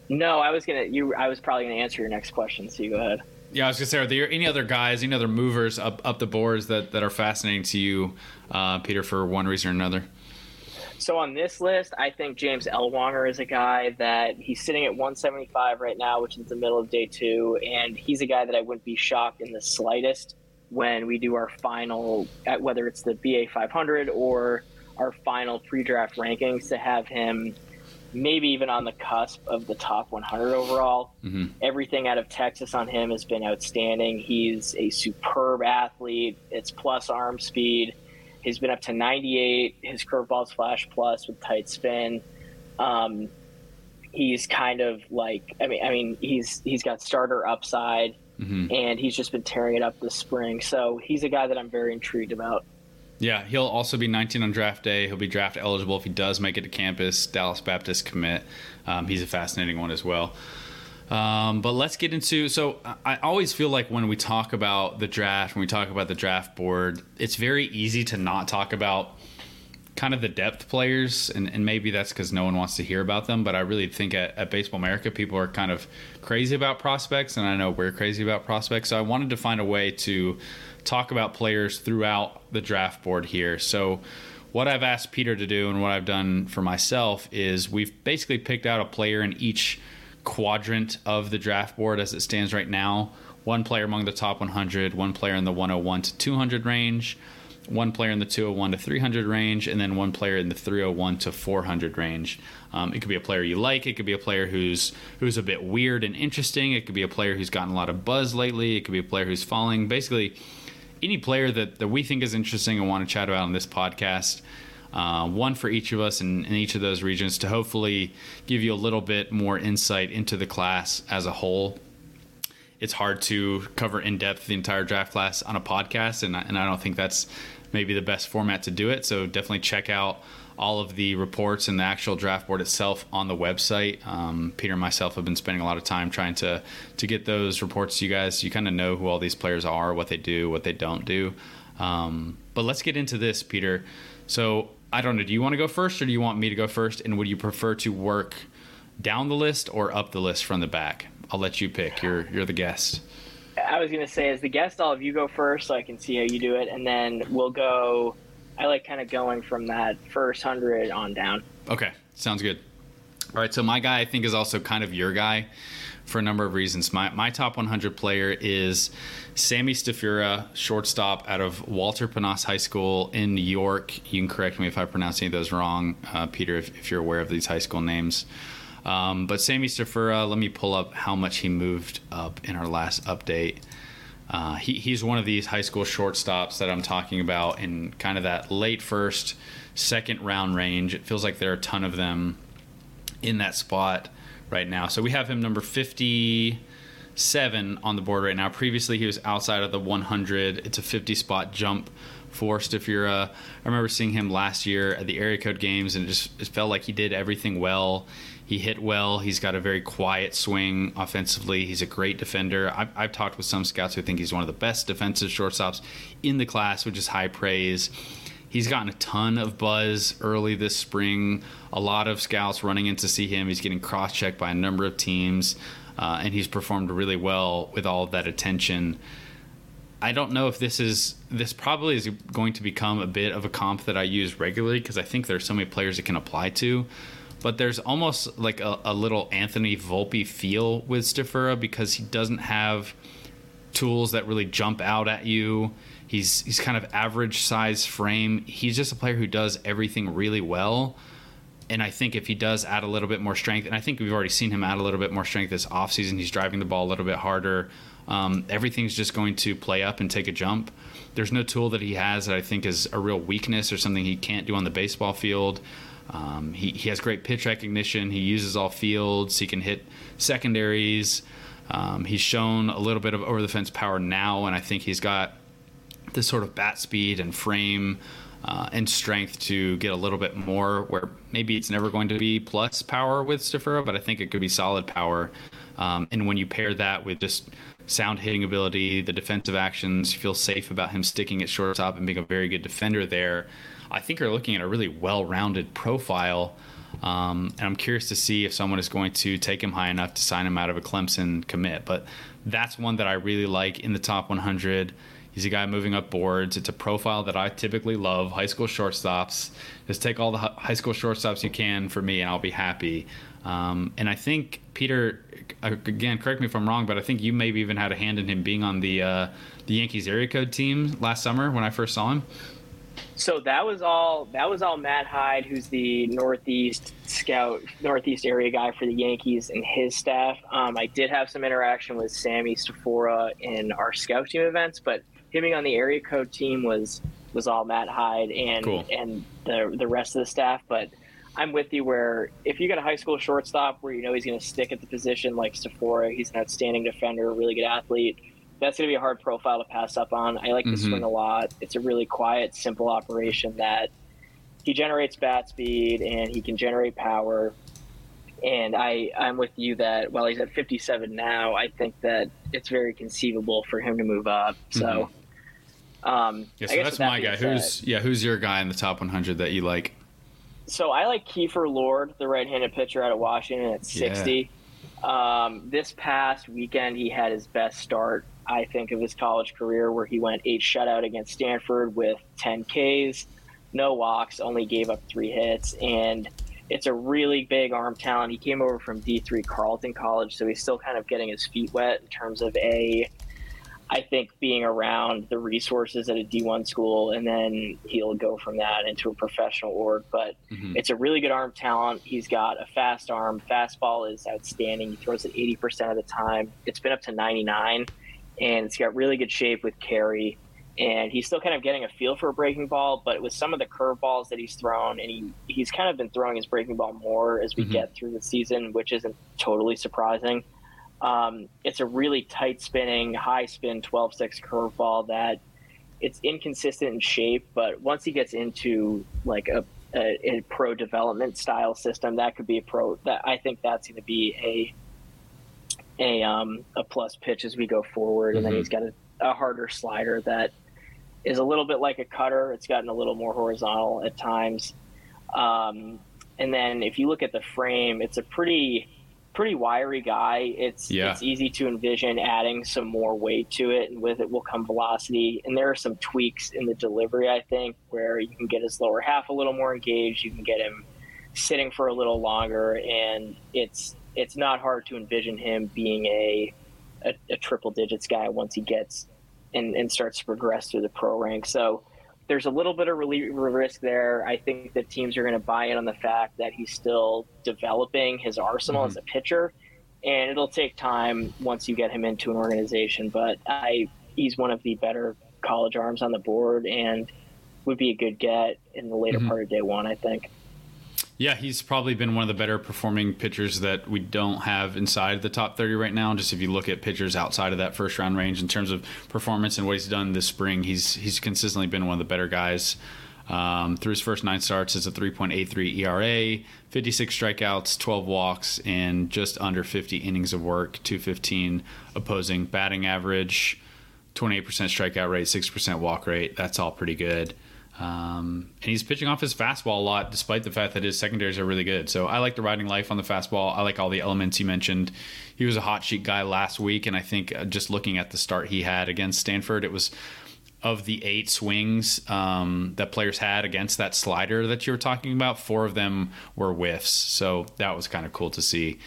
No, I was gonna. You, I was probably gonna answer your next question. So you go ahead. Yeah, I was gonna say, are there any other guys, any other movers up up the boards that that are fascinating to you, uh, Peter, for one reason or another? So on this list, I think James Ellwanger is a guy that he's sitting at 175 right now, which is the middle of day two, and he's a guy that I wouldn't be shocked in the slightest when we do our final, whether it's the BA 500 or our final pre-draft rankings, to have him maybe even on the cusp of the top 100 overall. Mm-hmm. Everything out of Texas on him has been outstanding. He's a superb athlete. It's plus arm speed. He's been up to 98. His curveball's flash plus with tight spin. Um, he's kind of like I mean I mean he's he's got starter upside. Mm-hmm. And he's just been tearing it up this spring. So he's a guy that I'm very intrigued about. Yeah, he'll also be 19 on draft day. He'll be draft eligible if he does make it to campus. Dallas Baptist commit. Um, he's a fascinating one as well. Um, but let's get into. So I always feel like when we talk about the draft, when we talk about the draft board, it's very easy to not talk about kind of the depth players, and, and maybe that's because no one wants to hear about them. But I really think at, at Baseball America, people are kind of crazy about prospects, and I know we're crazy about prospects. So I wanted to find a way to talk about players throughout the draft board here. So what I've asked Peter to do and what I've done for myself is we've basically picked out a player in each quadrant of the draft board as it stands right now. One player among the top 100, one player in the 101 to 200 range, one player in the 201 to 300 range, and then one player in the 301 to 400 range. Um, it could be a player you like. It could be a player who's who's a bit weird and interesting. It could be a player who's gotten a lot of buzz lately. It could be a player who's falling. Basically, any player that, that we think is interesting and want to chat about on this podcast. Uh, one for each of us in, in, each of those regions to hopefully give you a little bit more insight into the class as a whole it's hard to cover in depth the entire draft class on a podcast, and I, and I don't think that's maybe the best format to do it. So definitely check out all of the reports and the actual draft board itself on the website. Um, Peter and myself have been spending a lot of time trying to to get those reports to you guys. You kind of know who all these players are, what they do, what they don't do. Um, but let's get into this, Peter. So I don't know. Do you want to go first, or do you want me to go first? And would you prefer to work down the list or up the list from the back? I'll let you pick. You're you're the guest. I was gonna say, as the guest, I'll have you go first, so I can see how you do it, and then we'll go. I like kind of going from that first hundred on down. Okay, sounds good. All right, so my guy I think is also kind of your guy for a number of reasons. My my top 100 player is Sammy Stafura, shortstop out of Walter Panas High School in New York. You can correct me if I pronounce any of those wrong, uh, Peter, if, if, you're aware of these high school names. Um, but Sammy Stafura, let me pull up how much he moved up in our last update. Uh, he, he's one of these high school shortstops that I'm talking about in kind of that late first, second round range. It feels like there are a ton of them in that spot right now. So we have him number 57 on the board right now. Previously, he was outside of the 100. It's a 50 spot jump for Stafura. I remember seeing him last year at the area code games, and it just it felt like he did everything well. He hit well. He's got a very quiet swing offensively. He's a great defender. I've, I've, talked with some scouts who think he's one of the best defensive shortstops in the class, which is high praise. He's gotten a ton of buzz early this spring. A lot of scouts running in to see him. He's getting cross checked by a number of teams, uh, and he's performed really well with all of that attention. I don't know if this is this probably is going to become a bit of a comp that I use regularly because I think there's so many players it can apply to but there's almost like a, a little Anthony Volpe feel with Stafura because he doesn't have tools that really jump out at you. He's he's kind of average size frame. He's just a player who does everything really well. And I think if he does add a little bit more strength, and I think we've already seen him add a little bit more strength this offseason, he's driving the ball a little bit harder. Um, everything's just going to play up and take a jump. There's no tool that he has that I think is a real weakness or something he can't do on the baseball field. Um, he, he has great pitch recognition. He uses all fields. He can hit secondaries. Um, he's shown a little bit of over the fence power now, and I think he's got this sort of bat speed and frame uh, and strength to get a little bit more. Where maybe it's never going to be plus power with Stafura, but I think it could be solid power. Um, and when you pair that with just sound hitting ability, the defensive actions, you feel safe about him sticking at shortstop and being a very good defender there. I think are looking at a really well-rounded profile. Um, and I'm curious to see if someone is going to take him high enough to sign him out of a Clemson commit. But that's one that I really like in the top 100. He's a guy moving up boards. It's a profile that I typically love. High school shortstops. Just take all the high school shortstops you can for me, and I'll be happy. Um, and I think Peter, again, correct me if I'm wrong, but I think you maybe even had a hand in him being on the uh, the Yankees area code team last summer when I first saw him. So that was all. That was all Matt Hyde, who's the Northeast scout, Northeast area guy for the Yankees, and his staff. Um, I did have some interaction with Sammy Stafura in our scout team events, but him being on the area code team was was all Matt Hyde and cool. and the the rest of the staff. But I'm with you where if you got a high school shortstop where you know he's going to stick at the position like Stafura, he's an outstanding defender, really good athlete that's going to be a hard profile to pass up on. I like mm-hmm. the swing a lot. It's a really quiet, simple operation that he generates bat speed and he can generate power. And I, I'm with you that while he's at 57 now, I think that it's very conceivable for him to move up. So, mm-hmm. um, yeah, so that's that my guy. Said, who's yeah, who's your guy in the top 100 that you like? So I like Kiefer Lord, the right-handed pitcher out of Washington at 60. Yeah. Um, this past weekend, he had his best start, I think, of his college career, where he went eight shutout against Stanford with 10 Ks, no walks, only gave up three hits, and it's a really big arm talent. He came over from D3 Carleton College, so he's still kind of getting his feet wet in terms of a I think being around the resources at a D1 school, and then he'll go from that into a professional org. But mm-hmm. it's a really good arm talent. He's got a fast arm. Fastball is outstanding. He throws it 80% of the time. It's been up to 99, and it's got really good shape with carry. And he's still kind of getting a feel for a breaking ball, but with some of the curveballs that he's thrown, and he, he's kind of been throwing his breaking ball more as we mm-hmm. get through the season, which isn't totally surprising. Um, it's a really tight spinning, high spin 12 6 curveball that it's inconsistent in shape, but once he gets into like a, a, a, pro development style system, that could be a pro. That I think that's going to be a a um, a plus pitch as we go forward. Mm-hmm. And then mm-hmm. he's got a, a, harder slider that is a little bit like a cutter. It's gotten a little more horizontal at times. Um, and then if you look at the frame, it's a pretty pretty wiry guy. It's yeah. it's easy to envision adding some more weight to it, and with it will come velocity. And there are some tweaks in the delivery, I think, where you can get his lower half a little more engaged. You can get him sitting for a little longer, and it's it's not hard to envision him being a a, a triple digits guy once he gets and, and starts to progress through the pro ranks. So there's a little bit of risk there. I think that teams are going to buy in on the fact that he's still developing his arsenal mm-hmm. as a pitcher, and it'll take time once you get him into an organization. But I, he's one of the better college arms on the board, and would be a good get in the later mm-hmm. part of day one. I think. Yeah, he's probably been one of the better performing pitchers that we don't have inside the top 30 right now. Just if you look at pitchers outside of that first round range in terms of performance and what he's done this spring, he's he's consistently been one of the better guys. Um, through his first nine starts, it's a 3.83 ERA, 56 strikeouts, 12 walks, and just under 50 innings of work, 215 opposing batting average, 28% strikeout rate, 6% walk rate. That's all pretty good. Um, and he's pitching off his fastball a lot, despite the fact that his secondaries are really good. So I like the riding life on the fastball. I like all the elements you mentioned. He was a hot sheet guy last week, and I think uh, just looking at the start he had against Stanford, it was of the eight swings um, that players had against that slider that you were talking about, four of them were whiffs. So that was kind of cool to see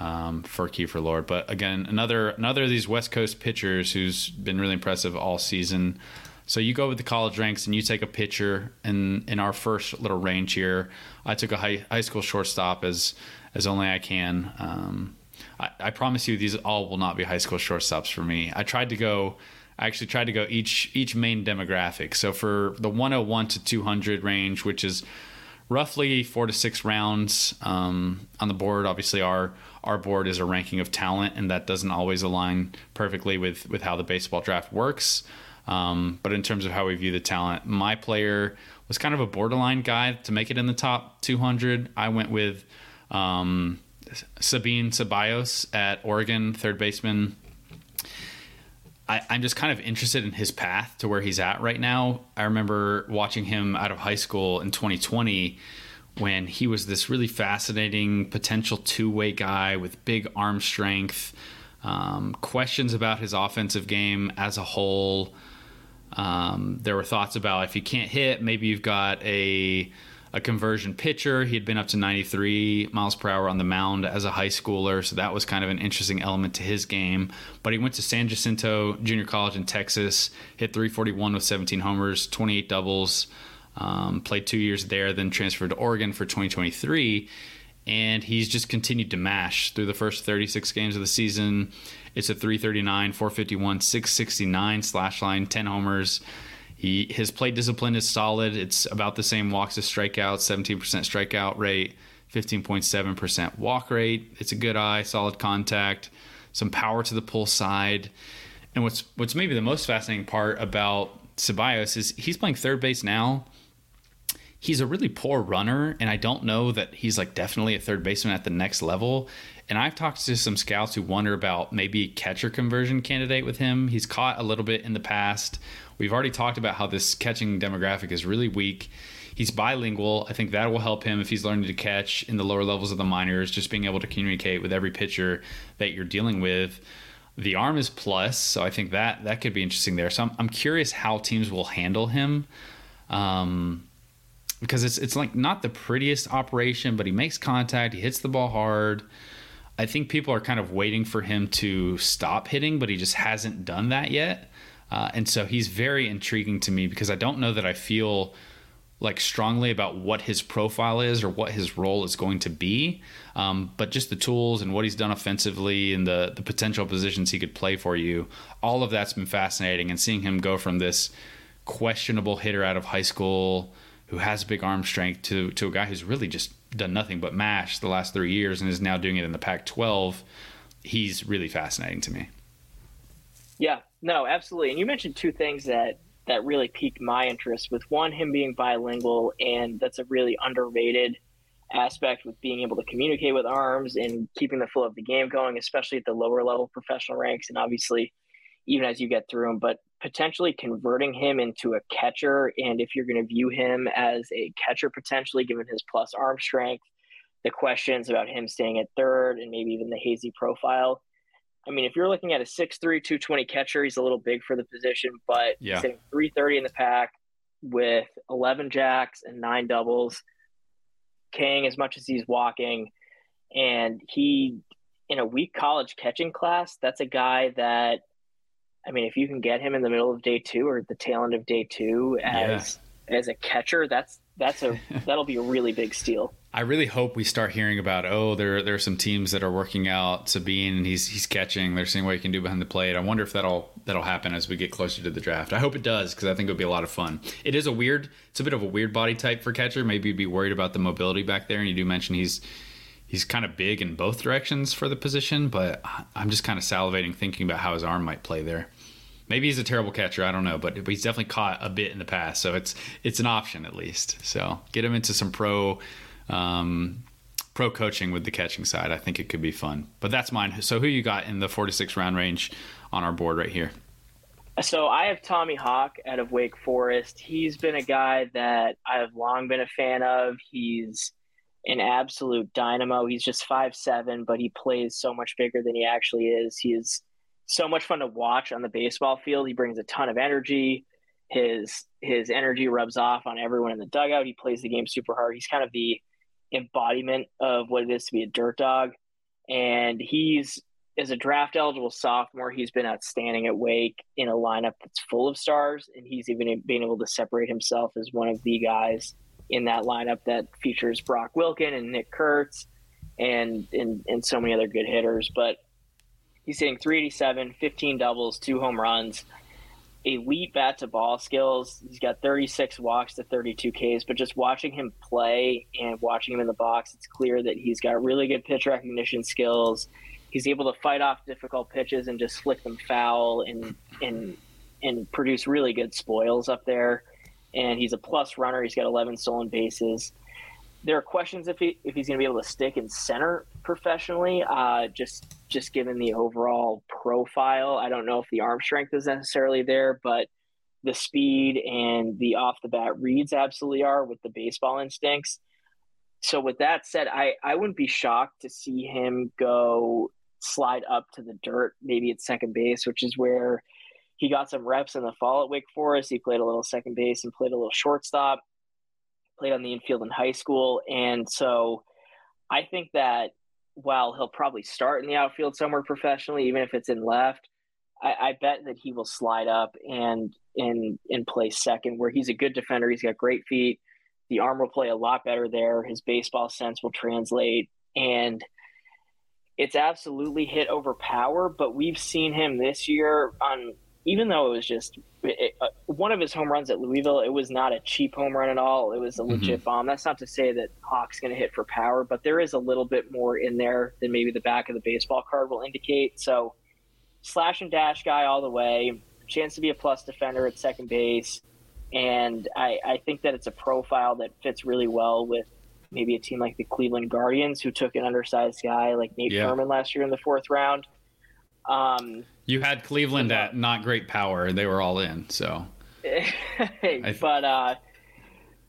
um, for Kiefer Lord. But again, another another of these West Coast pitchers who's been really impressive all season. So you go with the college ranks and you take a pitcher. In in our first little range here, I took a high, high school shortstop as as only I can. Um, I, I, promise you, these all will not be high school shortstops for me. I tried to go. I actually tried to go each each main demographic. So for the 101 to 200 range, which is roughly four to six rounds um, on the board. Obviously, our our board is a ranking of talent, and that doesn't always align perfectly with with how the baseball draft works. Um, but in terms of how we view the talent, my player was kind of a borderline guy to make it in the top 200. I went with um, Sabin Ceballos at Oregon, third baseman. I, am just kind of interested in his path to where he's at right now. I remember watching him out of high school in 2020 when he was this really fascinating potential two way guy with big arm strength. Um, questions about his offensive game as a whole. Um, there were thoughts about if you can't hit, maybe you've got a a conversion pitcher. He had been up to 93 miles per hour on the mound as a high schooler, so that was kind of an interesting element to his game. But he went to San Jacinto Junior College in Texas, hit 341 with 17 homers, 28 doubles, um, played two years there, then transferred to Oregon for 2023. And he's just continued to mash through the first 36 games of the season. It's a 339, 451, 669 slash line, 10 homers. He his plate discipline is solid. It's about the same walks as strikeouts, 17% strikeout rate, 15.7% walk rate. It's a good eye, solid contact, some power to the pull side. And what's what's maybe the most fascinating part about Ceballos is he's playing third base now. He's a really poor runner, and I don't know that he's like definitely a third baseman at the next level. And I've talked to some scouts who wonder about maybe catcher conversion candidate with him. He's caught a little bit in the past. We've already talked about how this catching demographic is really weak. He's bilingual. I think that will help him if he's learning to catch in the lower levels of the minors, just being able to communicate with every pitcher that you're dealing with. The arm is plus, so I think that that could be interesting there. So I'm, I'm curious how teams will handle him. Um, because it's it's like not the prettiest operation, but he makes contact, he hits the ball hard. I think people are kind of waiting for him to stop hitting, but he just hasn't done that yet. Uh, and so he's very intriguing to me because I don't know that I feel like strongly about what his profile is or what his role is going to be. Um, but just the tools and what he's done offensively and the the potential positions he could play for you, all of that's been fascinating. And seeing him go from this questionable hitter out of high school who has big arm strength to to a guy who's really just done nothing but mash the last three years and is now doing it in the Pac-12, he's really fascinating to me. Yeah, no, absolutely. And you mentioned two things that that really piqued my interest with one him being bilingual and that's a really underrated aspect with being able to communicate with arms and keeping the flow of the game going especially at the lower level professional ranks and obviously even as you get through them but potentially converting him into a catcher and if you're going to view him as a catcher potentially given his plus arm strength the questions about him staying at third and maybe even the hazy profile I mean, if you're looking at a 6'3", 220 catcher, he's a little big for the position, but yeah. he's 330 in the Pac with 11 jacks and nine doubles, Kang as much as he's walking. And he, in a weak college catching class, that's a guy that, I mean, if you can get him in the middle of day two or the tail end of day two as yeah. as a catcher, that's that's a [LAUGHS] that'll be a really big steal. I really hope we start hearing about oh there there are some teams that are working out Sabin and he's he's catching they're seeing what he can do behind the plate. I wonder if that'll that'll happen as we get closer to the draft. I hope it does because I think it'll be a lot of fun. It is a weird it's a bit of a weird body type for catcher. Maybe you'd be worried about the mobility back there and you do mention he's he's kind of big in both directions for the position, but I'm just kind of salivating thinking about how his arm might play there. Maybe he's a terrible catcher. I don't know, but he's definitely caught a bit in the past, so it's it's an option at least. So get him into some pro um, pro coaching with the catching side. I think it could be fun. But that's mine. So who you got in the four to six round range on our board right here? So I have Tommy Hawk out of Wake Forest. He's been a guy that I've long been a fan of. He's an absolute dynamo. He's just five seven, but he plays so much bigger than he actually is. He is so much fun to watch on the baseball field. He brings a ton of energy. His his energy rubs off on everyone in the dugout. He plays the game super hard. He's kind of the embodiment of what it is to be a dirt dog. And he's as a draft eligible sophomore, he's been outstanding at Wake in a lineup that's full of stars, and he's even been able to separate himself as one of the guys in that lineup that features Brock Wilken and Nick Kurtz and and, and so many other good hitters. But he's hitting 387, 15 doubles, two home runs elite bat to ball skills. He's got 36 walks to 32 Ks, but just watching him play and watching him in the box, it's clear that he's got really good pitch recognition skills. He's able to fight off difficult pitches and just flick them foul and and and produce really good spoils up there. And he's a plus runner. He's got 11 stolen bases there are questions if he if he's going to be able to stick in center professionally. Uh, just just given the overall profile, I don't know if the arm strength is necessarily there, but the speed and the off the bat reads absolutely are with the baseball instincts. So with that said, I I wouldn't be shocked to see him go slide up to the dirt, maybe at second base, which is where he got some reps in the fall at Wake Forest. He played a little second base and played a little shortstop played on the infield in high school. And so I think that while he'll probably start in the outfield somewhere professionally, even if it's in left, I, I bet that he will slide up and and and play second, where he's a good defender. He's got great feet. The arm will play a lot better there. His baseball sense will translate, and it's absolutely hit over power. But we've seen him this year on even though it was just it, uh, one of his home runs at Louisville, it was not a cheap home run at all. It was a legit mm-hmm. bomb. That's not to say that Hawk's going to hit for power, but there is a little bit more in there than maybe the back of the baseball card will indicate. So slash and dash guy all the way. Chance to be a plus defender at second base, and I, I think that it's a profile that fits really well with maybe a team like the Cleveland Guardians, who took an undersized guy like Nate yeah. Furman last year in the fourth round. Um, you had Cleveland at not great power, and they were all in. So, [LAUGHS] th- but uh,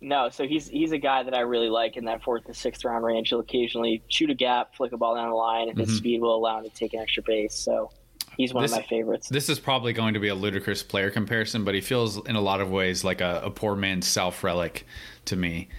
no, so he's he's a guy that I really like in that fourth and sixth round range. He'll occasionally shoot a gap, flick a ball down the line, and his mm-hmm. speed will allow him to take an extra base. So he's one this, of my favorites. This is probably going to be a ludicrous player comparison, but he feels in a lot of ways like a, a poor man's Sal Frelick to me.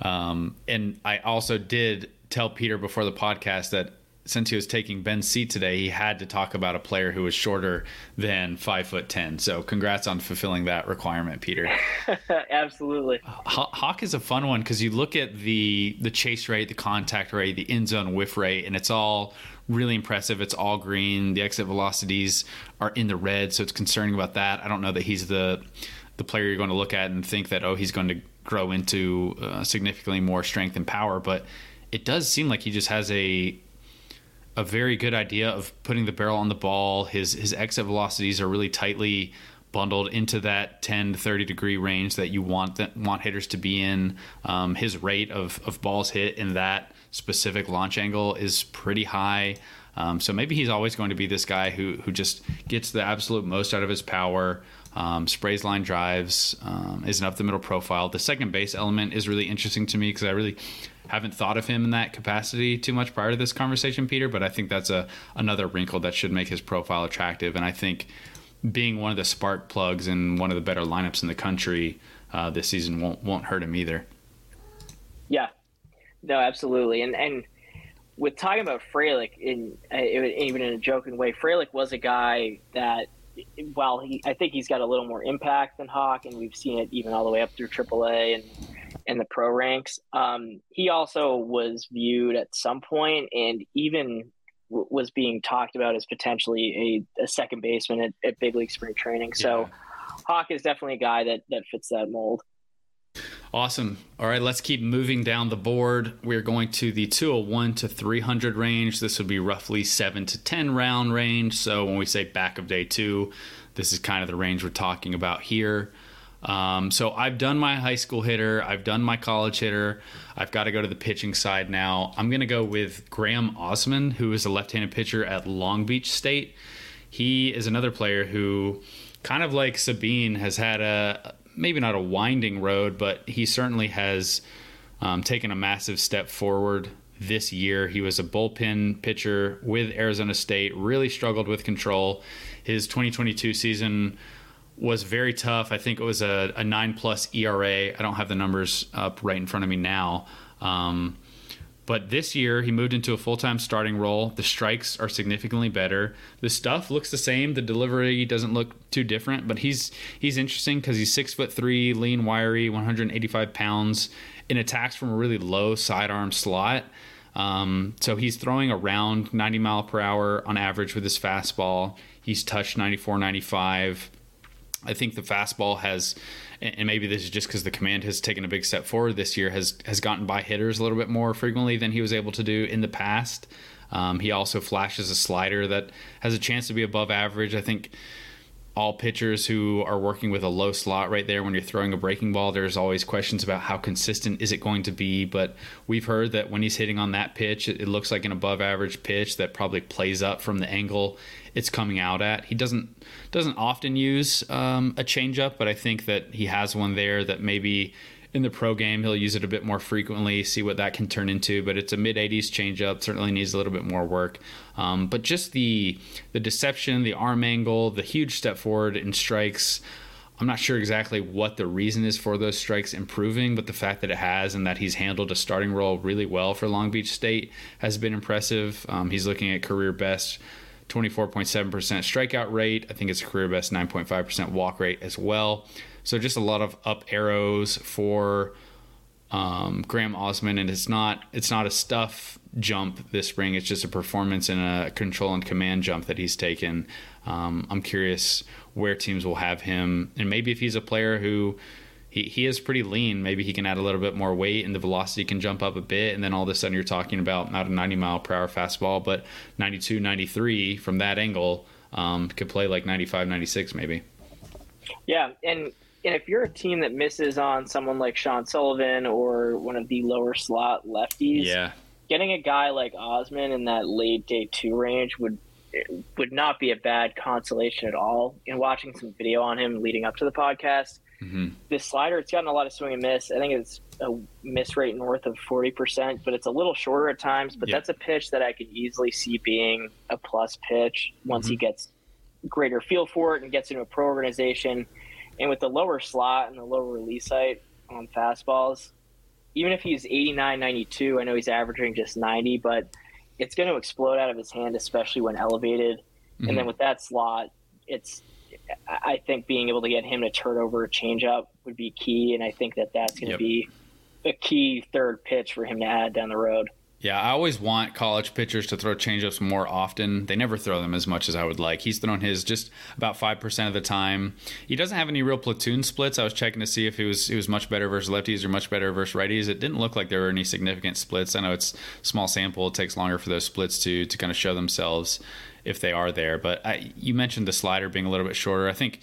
Um, and I also did tell Peter before the podcast that since he was taking Ben's seat today, he had to talk about a player who was shorter than five foot ten. So, congrats on fulfilling that requirement, Peter. [LAUGHS] Absolutely. Hawk is a fun one because you look at the the chase rate, the contact rate, the in-zone whiff rate, and it's all really impressive. It's all green. The exit velocities are in the red, so it's concerning about that. I don't know that he's the the player you're going to look at and think that oh he's going to grow into uh, significantly more strength and power, but it does seem like he just has a a very good idea of putting the barrel on the ball. His his exit velocities are really tightly bundled into that 10 to 30 degree range that you want that want hitters to be in. Um, his rate of, of balls hit in that specific launch angle is pretty high. Um, so maybe he's always going to be this guy who who just gets the absolute most out of his power. Um, sprays line drives, um, is an up the middle profile. The second base element is really interesting to me because I really haven't thought of him in that capacity too much prior to this conversation, Peter. But I think that's a another wrinkle that should make his profile attractive. And I think being one of the spark plugs and one of the better lineups in the country uh, this season won't won't hurt him either. Yeah, no, absolutely. And and with talking about Frelick, in uh, even in a joking way, Frelick was a guy that while he, I think he's got a little more impact than Hawk, and we've seen it even all the way up through AAA and and the pro ranks. Um, he also was viewed at some point, and even w- was being talked about as potentially a, a second baseman at, at, big league spring training. So, yeah. Hawk is definitely a guy that that fits that mold. Awesome. All right, let's keep moving down the board. We're going to the 201 to 300 range. This would be roughly 7 to 10 round range. So when we say back of day two, this is kind of the range we're talking about here. Um, so I've done my high school hitter, I've done my college hitter. I've got to go to the pitching side now. I'm going to go with Graham Ausmus, who is a left handed pitcher at Long Beach State. He is another player who, kind of like Sabin, has had a maybe not a winding road, but he certainly has um, taken a massive step forward this year. He was a bullpen pitcher with Arizona State, really struggled with control. His 2022 season was very tough. I think it was a, a nine plus ERA. I don't have the numbers up right in front of me now. Um, but this year, he moved into a full time starting role. The strikes are significantly better. The stuff looks the same. The delivery doesn't look too different. But he's he's interesting because he's six foot three, lean, wiry, 185 pounds, and attacks from a really low sidearm slot. Um, so he's throwing around 90 mile per hour on average with his fastball. He's touched 94, 95. I think the fastball has and maybe this is just because the command has taken a big step forward this year, has has gotten by hitters a little bit more frequently than he was able to do in the past. Um, he also flashes a slider that has a chance to be above average. I think all pitchers who are working with a low slot right there when you're throwing a breaking ball, there's always questions about how consistent is it going to be. But we've heard that when he's hitting on that pitch, it, looks like an above average pitch that probably plays up from the angle it's coming out at. He doesn't doesn't often use um, a changeup, but I think that he has one there that maybe in the pro game he'll use it a bit more frequently, see what that can turn into. But it's a mid 80s changeup, certainly needs a little bit more work. Um, but just the the deception, the arm angle, the huge step forward in strikes. I'm not sure exactly what the reason is for those strikes improving, but the fact that it has and that he's handled a starting role really well for Long Beach State has been impressive. Um, he's looking at career best 24.7% strikeout rate. I think it's a career best 9.5% walk rate as well. So just a lot of up arrows for um, Graham Ausmus, and it's not it's not a stuff jump this spring. It's just a performance and a control and command jump that he's taken. Um, I'm curious where teams will have him, and maybe if he's a player who he, he is pretty lean. Maybe he can add a little bit more weight and the velocity can jump up a bit. And then all of a sudden you're talking about not a 90 mile per hour fastball, but 92, 93 from that angle. Um, could play like 95, 96 maybe. Yeah, and and if you're a team that misses on someone like Sean Sullivan or one of the lower slot lefties, yeah, getting a guy like Ausmus in that late day two range would would not be a bad consolation at all. In watching some video on him leading up to the podcast, mm-hmm. this slider it's gotten a lot of swing and miss. I think it's a miss rate north of forty percent, but it's a little shorter at times. But that's a pitch that I could easily see being a plus pitch once mm-hmm. he gets greater feel for it and gets into a pro organization. And with the lower slot and the lower release height on fastballs, even if he's 89, 92, I know he's averaging just 90, but it's going to explode out of his hand, especially when elevated. Mm-hmm. And then with that slot, it's I think being able to get him to turn over a changeup would be key, and I think that that's going to yep. be a key third pitch for him to add down the road. Yeah, I always want college pitchers to throw changeups more often. They never throw them as much as I would like. He's thrown his just about five percent of the time. He doesn't have any real platoon splits. I was checking to see if he was he was much better versus lefties or much better versus righties. It didn't look like there were any significant splits. I know it's small sample. It takes longer for those splits to to kind of show themselves if they are there. But I, you mentioned the slider being a little bit shorter. I think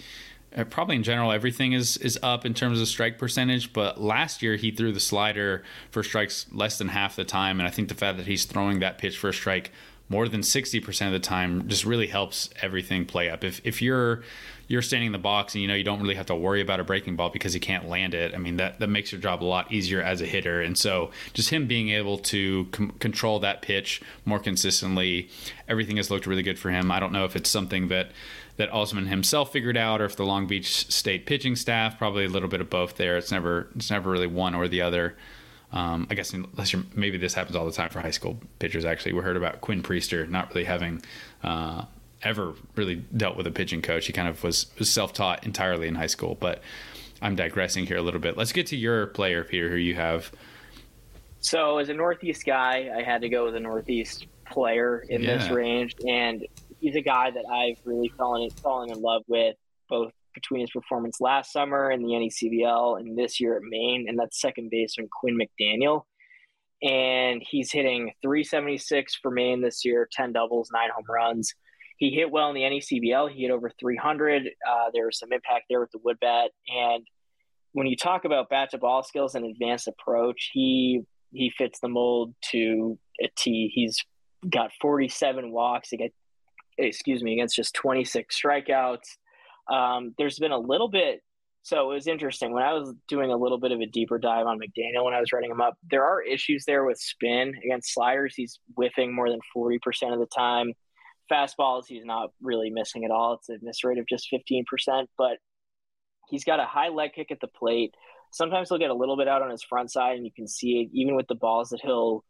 Uh, probably in general everything is is up in terms of strike percentage but last year he threw the slider for strikes less than half the time and i think the fact that he's throwing that pitch for a strike more than 60% of the time just really helps everything play up. If if you're you're standing in the box and you know you don't really have to worry about a breaking ball because he can't land it i mean that that makes your job a lot easier as a hitter. And so just him being able to com- control that pitch more consistently everything has looked really good for him. I don't know if it's something that that Ausmus himself figured out, or if the Long Beach State pitching staff, probably a little bit of both there. It's never it's never really one or the other. Um, I guess unless you're maybe this happens all the time for high school pitchers. Actually, we heard about Quinn Priester not really having uh, ever really dealt with a pitching coach. He kind of was, was self taught entirely in high school. But I'm digressing here a little bit. Let's get to your player, Peter, who you have. So as a Northeast guy, I had to go with a Northeast player in yeah. this range, and he's a guy that I've really fallen fallen in love with, both between his performance last summer in the NECBL and this year at Maine, and that's second baseman Quinn McDaniel. And he's hitting 376 for Maine this year, 10 doubles, nine home runs. He hit well in the NECBL. He hit over 300. Uh, there was some impact there with the wood bat. And when you talk about bat to ball skills and advanced approach, he he fits the mold to a T. He's got 47 walks. He got excuse me, against just 26 strikeouts. Um, there's been a little bit. So it was interesting when I was doing a little bit of a deeper dive on McDaniel when I was writing him up. There are issues there with spin against sliders. He's whiffing more than 40% of the time. Fastballs, he's not really missing at all. It's a miss rate of just 15%, but he's got a high leg kick at the plate. Sometimes he'll get a little bit out on his front side, and you can see it even with the balls that he'll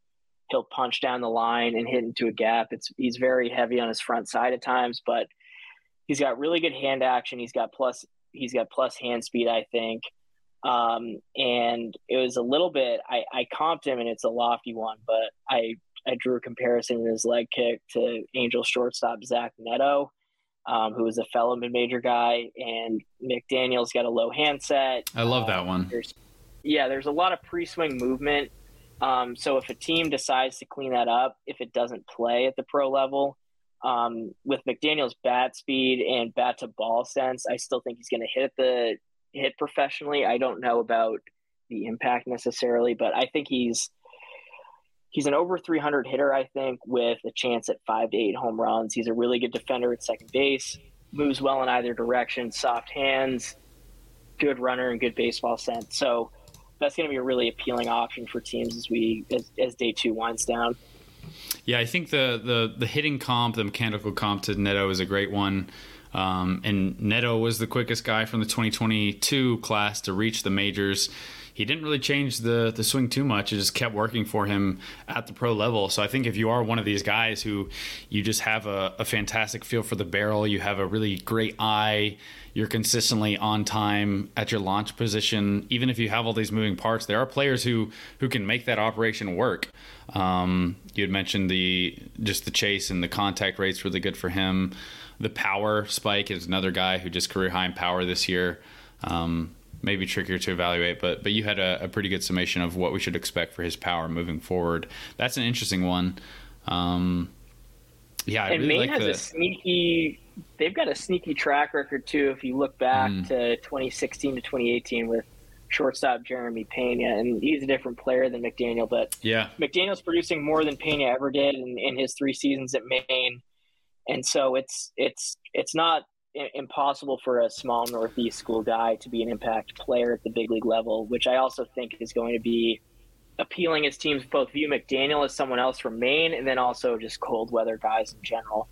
he'll punch down the line and hit into a gap. It's he's very heavy on his front side at times, but he's got really good hand action. He's got plus he's got plus hand speed, I think. Um, and it was a little bit I, I comped him and it's a lofty one, but I I drew a comparison in his leg kick to Angel shortstop Zach Neto, um, who was a fellow mid major guy, and McDaniel's got a low handset. I love that one. There's, yeah, there's a lot of pre swing movement um, so if a team decides to clean that up, if it doesn't play at the pro level, um, with McDaniel's bat speed and bat to ball sense, I still think he's going to hit the hit professionally. I don't know about the impact necessarily, but I think he's he's an over 300 hitter. I think with a chance at five to eight home runs. He's a really good defender at second base. Moves well in either direction. Soft hands, good runner, and good baseball sense. So that's going to be a really appealing option for teams as we as, as day two winds down. Yeah, I think the, the the hitting comp, the mechanical comp to Neto is a great one. Um, and Neto was the quickest guy from the 2022 class to reach the majors. He didn't really change the the swing too much. It just kept working for him at the pro level. So I think if you are one of these guys who you just have a, a fantastic feel for the barrel, you have a really great eye, you're consistently on time at your launch position. Even if you have all these moving parts, there are players who who can make that operation work. Um, you had mentioned the just the chase and the contact rates really good for him. The power spike is another guy who just career high in power this year. Um, maybe trickier to evaluate, but but you had a, a, pretty good summation of what we should expect for his power moving forward. That's an interesting one. Um, yeah, I and really Maine like has the... a sneaky they've got a sneaky track record too. If you look back Mm. to 2016 to 2018 with shortstop Jeremy Pena, and he's a different player than McDaniel, but Yeah. McDaniel's producing more than Pena ever did in, in his three seasons at Maine, and so it's it's it's not impossible for a small Northeast school guy to be an impact player at the big league level, which I also think is going to be appealing as teams both view McDaniel as someone else from Maine, and then also just cold weather guys in general.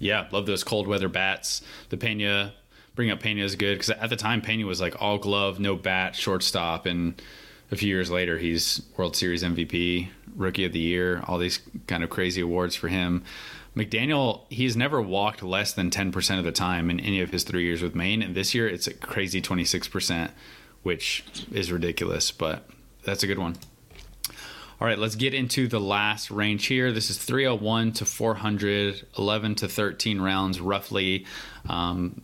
Yeah, love those cold weather bats. The Pena, bring up Pena is good because at the time Pena was like all glove, no bat, shortstop, and a few years later he's World Series MVP, Rookie of the Year, all these kind of crazy awards for him. McDaniel, he's never walked less than 10% of the time in any of his three years with Maine, and this year it's a crazy 26%, which is ridiculous, but that's a good one. All right, let's get into the last range here. This is 301 to 400, 11 to 13 rounds roughly. Um,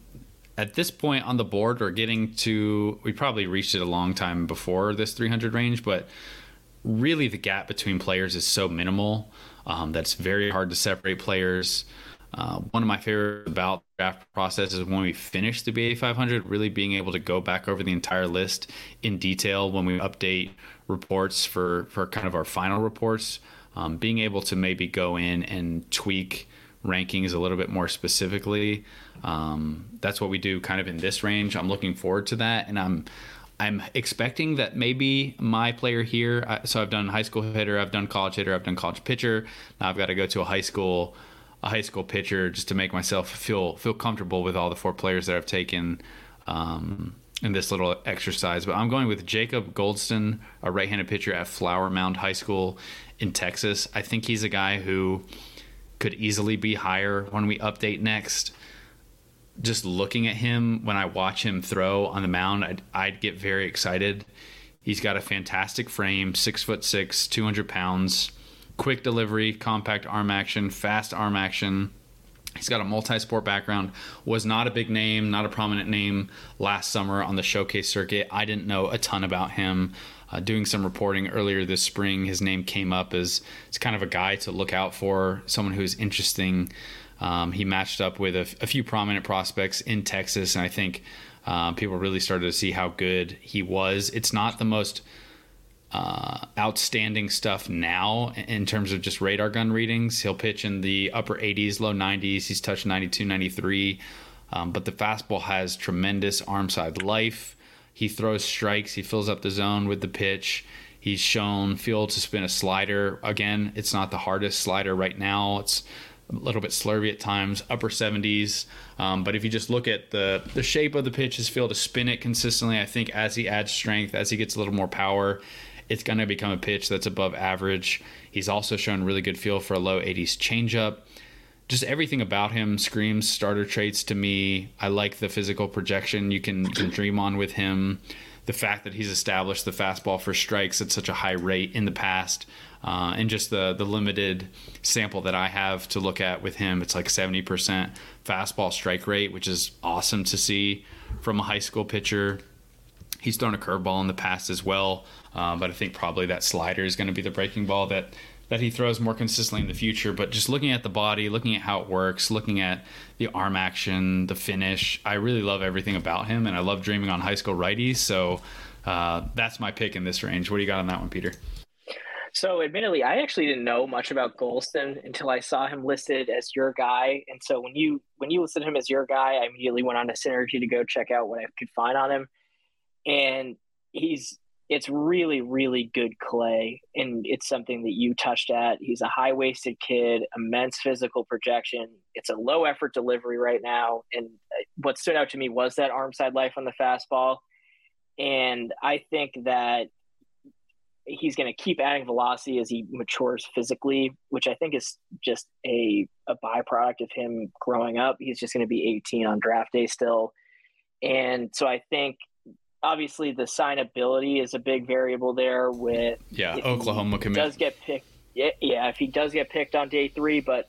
at this point on the board, we're getting to, we probably reached it a long time before this 300 range, but really the gap between players is so minimal um, that's very hard to separate players. Uh, one of my favorite about draft process is when we finish the BA 500, really being able to go back over the entire list in detail when we update reports for, for kind of our final reports. Um, being able to maybe go in and tweak rankings a little bit more specifically. Um, that's what we do kind of in this range. I'm looking forward to that, and I'm I'm expecting that maybe my player here. So I've done high school hitter, I've done college hitter, I've done college pitcher. Now I've got to go to a high school a high school pitcher just to make myself feel feel comfortable with all the four players that I've taken. Um, in this little exercise, but I'm going with Jacob Goldston, a right-handed pitcher at Flower Mound High School in Texas. I think he's a guy who could easily be higher when we update next. Just looking at him when I watch him throw on the mound, I'd, I'd get very excited. He's got a fantastic frame, six foot six, 200 pounds, quick delivery, compact arm action, fast arm action. He's got a multi-sport background. Was not a big name, not a prominent name last summer on the showcase circuit. I didn't know a ton about him. Uh, doing some reporting earlier this spring, his name came up as it's kind of a guy to look out for, someone who's interesting. Um, he matched up with a, a few prominent prospects in Texas, and I think uh, people really started to see how good he was. It's not the most uh, outstanding stuff now in terms of just radar gun readings. He'll pitch in the upper 80s, low 90s. He's touched 92, 93. Um, but the fastball has tremendous arm side life. He throws strikes. He fills up the zone with the pitch. He's shown feel to spin a slider. Again, it's not the hardest slider right now. It's a little bit slurvy at times, upper 70s. Um, but if you just look at the the shape of the pitch, his feel to spin it consistently, I think as he adds strength, as he gets a little more power, it's going to become a pitch that's above average. He's also shown really good feel for a low 80s changeup. Just everything about him screams starter traits to me. I like the physical projection you can, can dream on with him. The fact that he's established the fastball for strikes at such a high rate in the past, uh, and just the the limited sample that I have to look at with him, it's like 70% fastball strike rate, which is awesome to see from a high school pitcher. He's thrown a curveball in the past as well, uh, but I think probably that slider is going to be the breaking ball that that he throws more consistently in the future. But just looking at the body, looking at how it works, looking at the arm action, the finish, I really love everything about him, and I love dreaming on high school righties. So uh, that's my pick in this range. What do you got on that one, Peter? So, admittedly, I actually didn't know much about Golston until I saw him listed as your guy. And so, when you when you listed him as your guy, I immediately went on to Synergy to go check out what I could find on him. And he's it's really really good clay, and it's something that you touched at. He's a high waisted kid, immense physical projection. It's a low effort delivery right now, and uh, what stood out to me was that arm side life on the fastball. And I think that he's going to keep adding velocity as he matures physically, which I think is just a, a byproduct of him growing up. He's just going to be 18 on draft day still. And so I think obviously the signability is a big variable there with Yeah, Oklahoma commit. does get picked. Yeah, yeah, if he does get picked on day three, but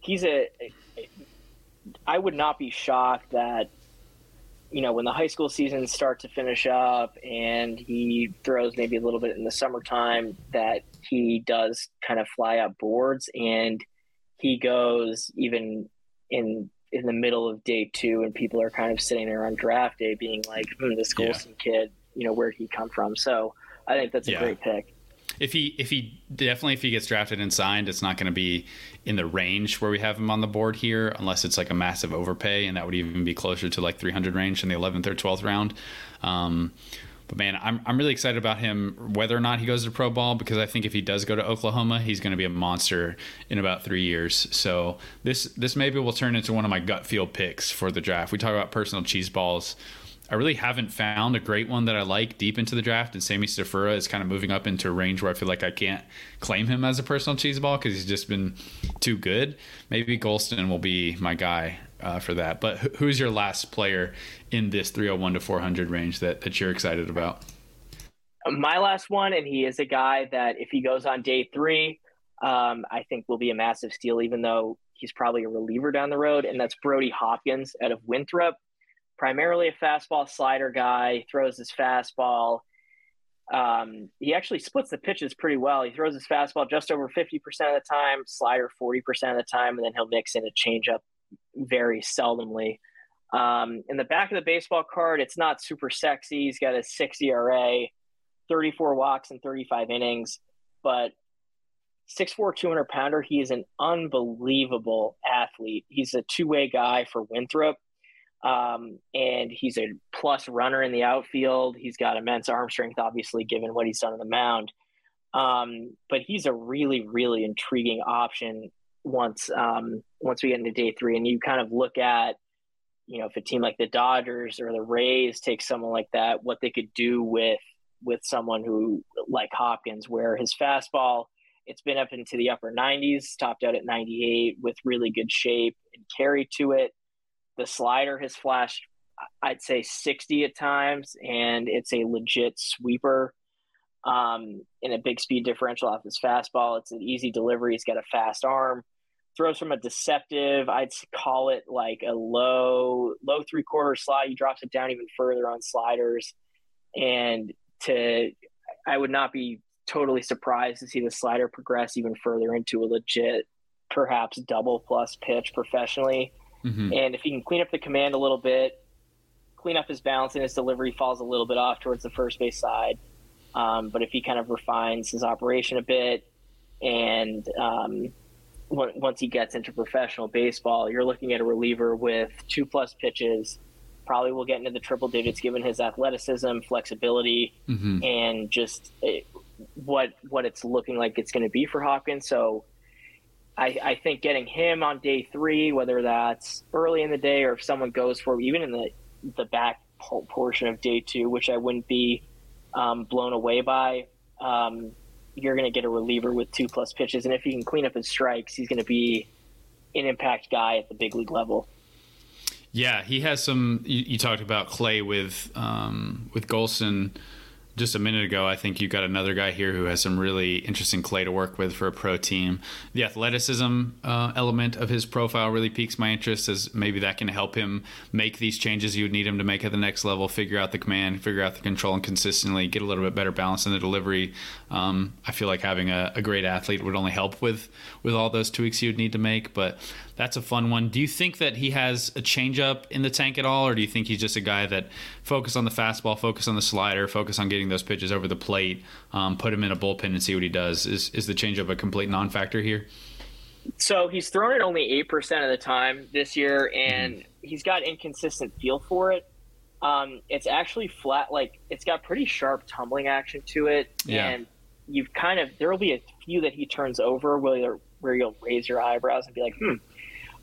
he's a. I would not be shocked that you know, when the high school seasons start to finish up and he throws maybe a little bit in the summertime, that he does kind of fly up boards and he goes even in in the middle of day two, and people are kind of sitting there on draft day, being like, hmm, "This Golston yeah. kid, you know, where did he come from?" So I think that's a yeah. great pick. If he if he definitely if he gets drafted and signed, it's not going to be in the range where we have him on the board here, unless it's like a massive overpay, and that would even be closer to like 300 range in the 11th or 12th round. Um, but man, I'm, I'm really excited about him, whether or not he goes to pro ball, because I think if he does go to Oklahoma, he's going to be a monster in about three years. So this this maybe will turn into one of my gut feel picks for the draft. We talk about personal cheese balls. I really haven't found a great one that I like deep into the draft, and Sammy Stafura is kind of moving up into a range where I feel like I can't claim him as a personal cheese ball because he's just been too good. Maybe Golston will be my guy uh, for that. But who's your last player in this 301 to 400 range that, that you're excited about? My last one, and he is a guy that if he goes on day three, um, I think will be a massive steal, even though he's probably a reliever down the road, and that's Brody Hopkins out of Winthrop. Primarily a fastball slider guy, throws his fastball. Um, he actually splits the pitches pretty well. He throws his fastball just over 50% of the time, slider 40% of the time, and then he'll mix in a changeup very seldomly. Um, in the back of the baseball card, it's not super sexy. He's got a six ERA, 34 walks in 35 innings, but 6'4, 200 pounder. He is an unbelievable athlete. He's a two way guy for Winthrop. Um, and he's a plus runner in the outfield. He's got immense arm strength, obviously, given what he's done on the mound. Um, but he's a really, really intriguing option once um, once we get into day three, and you kind of look at you know if a team like the Dodgers or the Rays take someone like that, what they could do with with someone who like Hopkins, where his fastball it's been up into the upper 90s, topped out at 98 with really good shape and carry to it. The slider has flashed, I'd say 60 at times, and it's a legit sweeper um, in a big speed differential off his fastball. It's an easy delivery. He's got a fast arm throws from a deceptive, I'd call it like a low, low three quarter slide. He drops it down even further on sliders. And to, I would not be totally surprised to see the slider progress even further into a legit, perhaps double plus pitch professionally. Mm-hmm. And if he can clean up the command a little bit, clean up his balance and his delivery falls a little bit off towards the first base side. Um, but if he kind of refines his operation a bit and um, once he gets into professional baseball, you're looking at a reliever with two plus pitches. Probably will get into the triple digits given his athleticism, flexibility, mm-hmm. and just it, eh, what what it's looking like it's going to be for Hopkins. So, I, I think getting him on day three, whether that's early in the day or if someone goes for even in the the back portion of day two, which I wouldn't be um, blown away by. Um, you're going to get a reliever with two plus pitches, and if he can clean up his strikes, he's going to be an impact guy at the big league level. Yeah, he has some. You, you talked about Clay with um, with Golston just a minute ago, I think you got another guy here who has some really interesting clay to work with for a pro team. The athleticism uh, element of his profile really piques my interest, as maybe that can help him make these changes you would need him to make at the next level, figure out the command, figure out the control, and consistently get a little bit better balance in the delivery. Um, I feel like having a, a, great athlete would only help with with all those tweaks you'd need to make, but that's a fun one. Do you think that he has a changeup in the tank at all, or do you think he's just a guy that focus on the fastball, focus on the slider, focus on getting those pitches over the plate, um, put him in a bullpen and see what he does? Is is the changeup a complete non-factor here? So he's thrown it only eight percent of the time this year, and mm. he's got inconsistent feel for it. Um, it's actually flat, like it's got pretty sharp tumbling action to it, yeah. and you've kind of there will be a few that he turns over where where you'll raise your eyebrows and be like, hmm,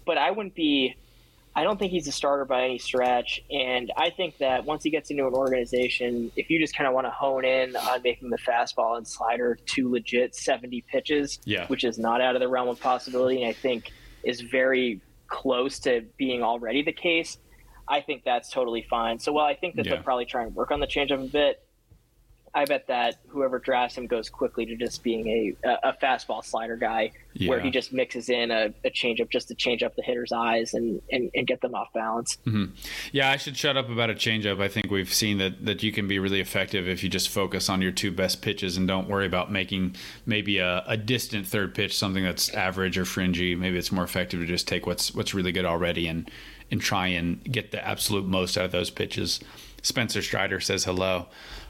but I wouldn't be. I don't think he's a starter by any stretch, and I think that once he gets into an organization, if you just kind of want to hone in on making the fastball and slider two legit seventy pitches, yeah. which is not out of the realm of possibility, and I think is very close to being already the case. I think that's totally fine. So while I think that yeah. they'll probably try and work on the changeup a bit, I bet that whoever drafts him goes quickly to just being a a fastball slider guy, yeah. where he just mixes in a, a changeup just to change up the hitter's eyes and and, and get them off balance. Mm-hmm. Yeah, I should shut up about a changeup. I think we've seen that that you can be really effective if you just focus on your two best pitches and don't worry about making maybe a, a distant third pitch something that's average or fringy. Maybe it's more effective to just take what's what's really good already and and try and get the absolute most out of those pitches. Spencer Strider says hello.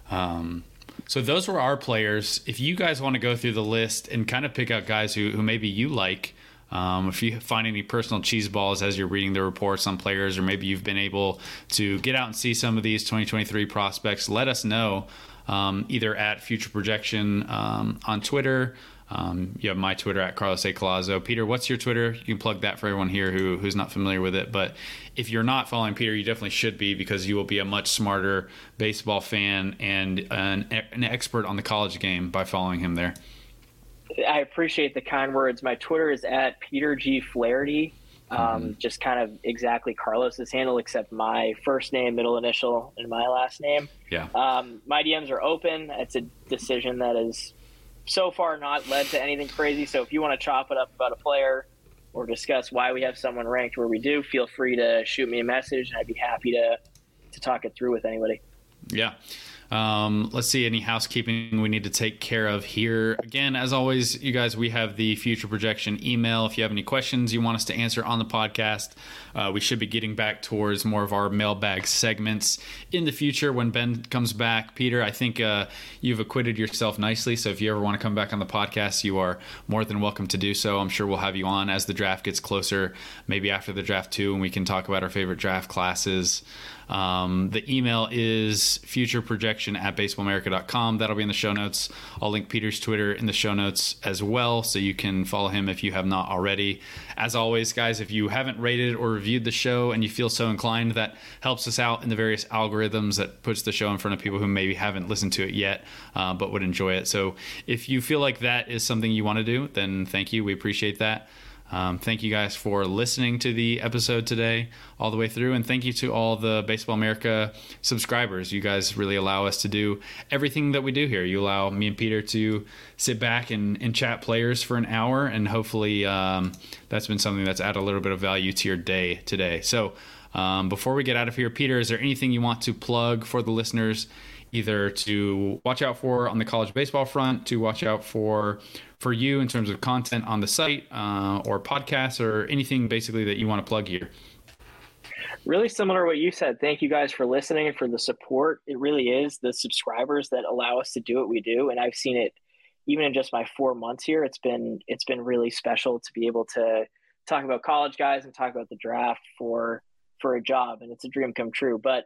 Um, so those were our players. If you guys want to go through the list and kind of pick out guys who, who maybe you like, um, if you find any personal cheese balls as you're reading the reports on players, or maybe you've been able to get out and see some of these 2023 prospects, let us know um, either at Future Projection um, on Twitter. Um, you have my Twitter at Carlos A. Collazo. Peter, what's your Twitter? You can plug that for everyone here who, who's not familiar with it. But if you're not following Peter, you definitely should be because you will be a much smarter baseball fan and an, an expert on the college game by following him there. I appreciate the kind words. My Twitter is at Peter G. Flaherty. Um, mm-hmm. Just kind of exactly Carlos's handle, except my first name, middle initial, and my last name. Yeah. Um, my DMs are open. It's a decision that is so far not led to anything crazy. So if you want to chop it up about a player or discuss why we have someone ranked where we do, feel free to shoot me a message, and I'd be happy to to talk it through with anybody. Yeah. Um, let's see any housekeeping we need to take care of here. Again, as always, you guys, we have the future projection email. If you have any questions you want us to answer on the podcast, uh, we should be getting back towards more of our mailbag segments in the future when Ben comes back. Peter, I think uh, you've acquitted yourself nicely. So if you ever want to come back on the podcast, you are more than welcome to do so. I'm sure we'll have you on as the draft gets closer, maybe after the draft too, and we can talk about our favorite draft classes. Um, the email is futureprojection at baseballamerica.com. That'll be in the show notes. I'll link Peter's Twitter in the show notes as well, so you can follow him if you have not already. As always, guys, if you haven't rated or reviewed the show and you feel so inclined, that helps us out in the various algorithms that puts the show in front of people who maybe haven't listened to it yet, uh, but would enjoy it. So if you feel like that is something you want to do, then thank you. We appreciate that. Um, thank you guys for listening to the episode today all the way through. And thank you to all the Baseball America subscribers. You guys really allow us to do everything that we do here. You allow me and Peter to sit back and, and chat players for an hour. And hopefully um, that's been something that's added a little bit of value to your day today. So um, before we get out of here, Peter, is there anything you want to plug for the listeners? Either to watch out for on the college baseball front, to watch out for for you in terms of content on the site uh, or podcasts or anything basically that you want to plug here? Really similar to what you said. Thank you guys for listening and for the support. It really is the subscribers that allow us to do what we do. And I've seen it even in just my four months here. It's been it's been really special to be able to talk about college guys and talk about the draft for for a job. And it's a dream come true. But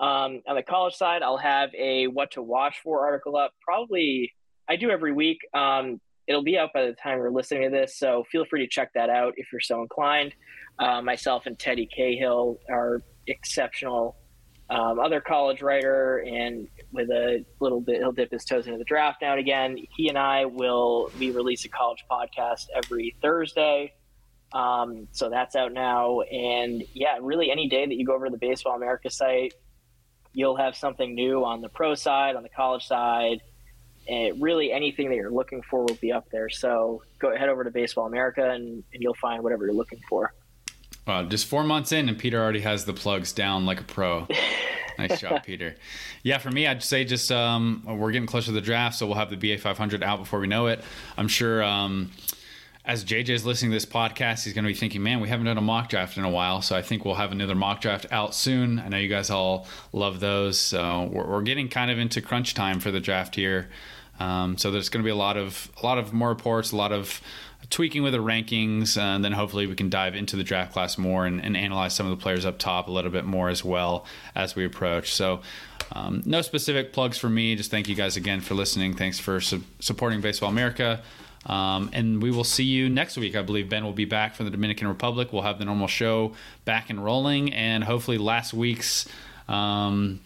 um, on the college side, I'll have a what to watch for article up. Probably I do every week. Um, it'll be out by the time you're listening to this. So feel free to check that out if you're so inclined. Uh, myself and Teddy Cahill are exceptional. Um, other college writer, and with a little bit, he'll dip his toes into the draft now and again. He and I will we release a college podcast every Thursday. Um, so that's out now. And yeah, really any day that you go over to the Baseball America site, you'll have something new on the pro side, on the college side, really anything that you're looking for will be up there. So go head over to Baseball America and, and you'll find whatever you're looking for. Wow, just four months in, and Peter already has the plugs down like a pro. [LAUGHS] nice job, Peter. Yeah, for me, I'd say just um, we're getting closer to the draft, so we'll have the BA 500 out before we know it. I'm sure. Um, as JJ is listening to this podcast, he's going to be thinking, man, we haven't done a mock draft in a while. So I think we'll have another mock draft out soon. I know you guys all love those. So we're, we're getting kind of into crunch time for the draft here. Um, so there's going to be a lot of a lot of more reports, a lot of tweaking with the rankings, and then hopefully we can dive into the draft class more and, and analyze some of the players up top a little bit more as well as we approach. So. Um, no specific plugs for me. Just thank you guys again for listening. Thanks for su- supporting Baseball America. Um, and we will see you next week. I believe Ben will be back from the Dominican Republic. We'll have the normal show back and rolling, and hopefully last week's um,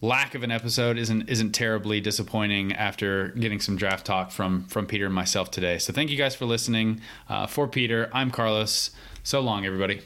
lack of an episode isn't isn't terribly disappointing after getting some draft talk from from Peter and myself today. So thank you guys for listening. Uh, for Peter, I'm Carlos. So long, everybody.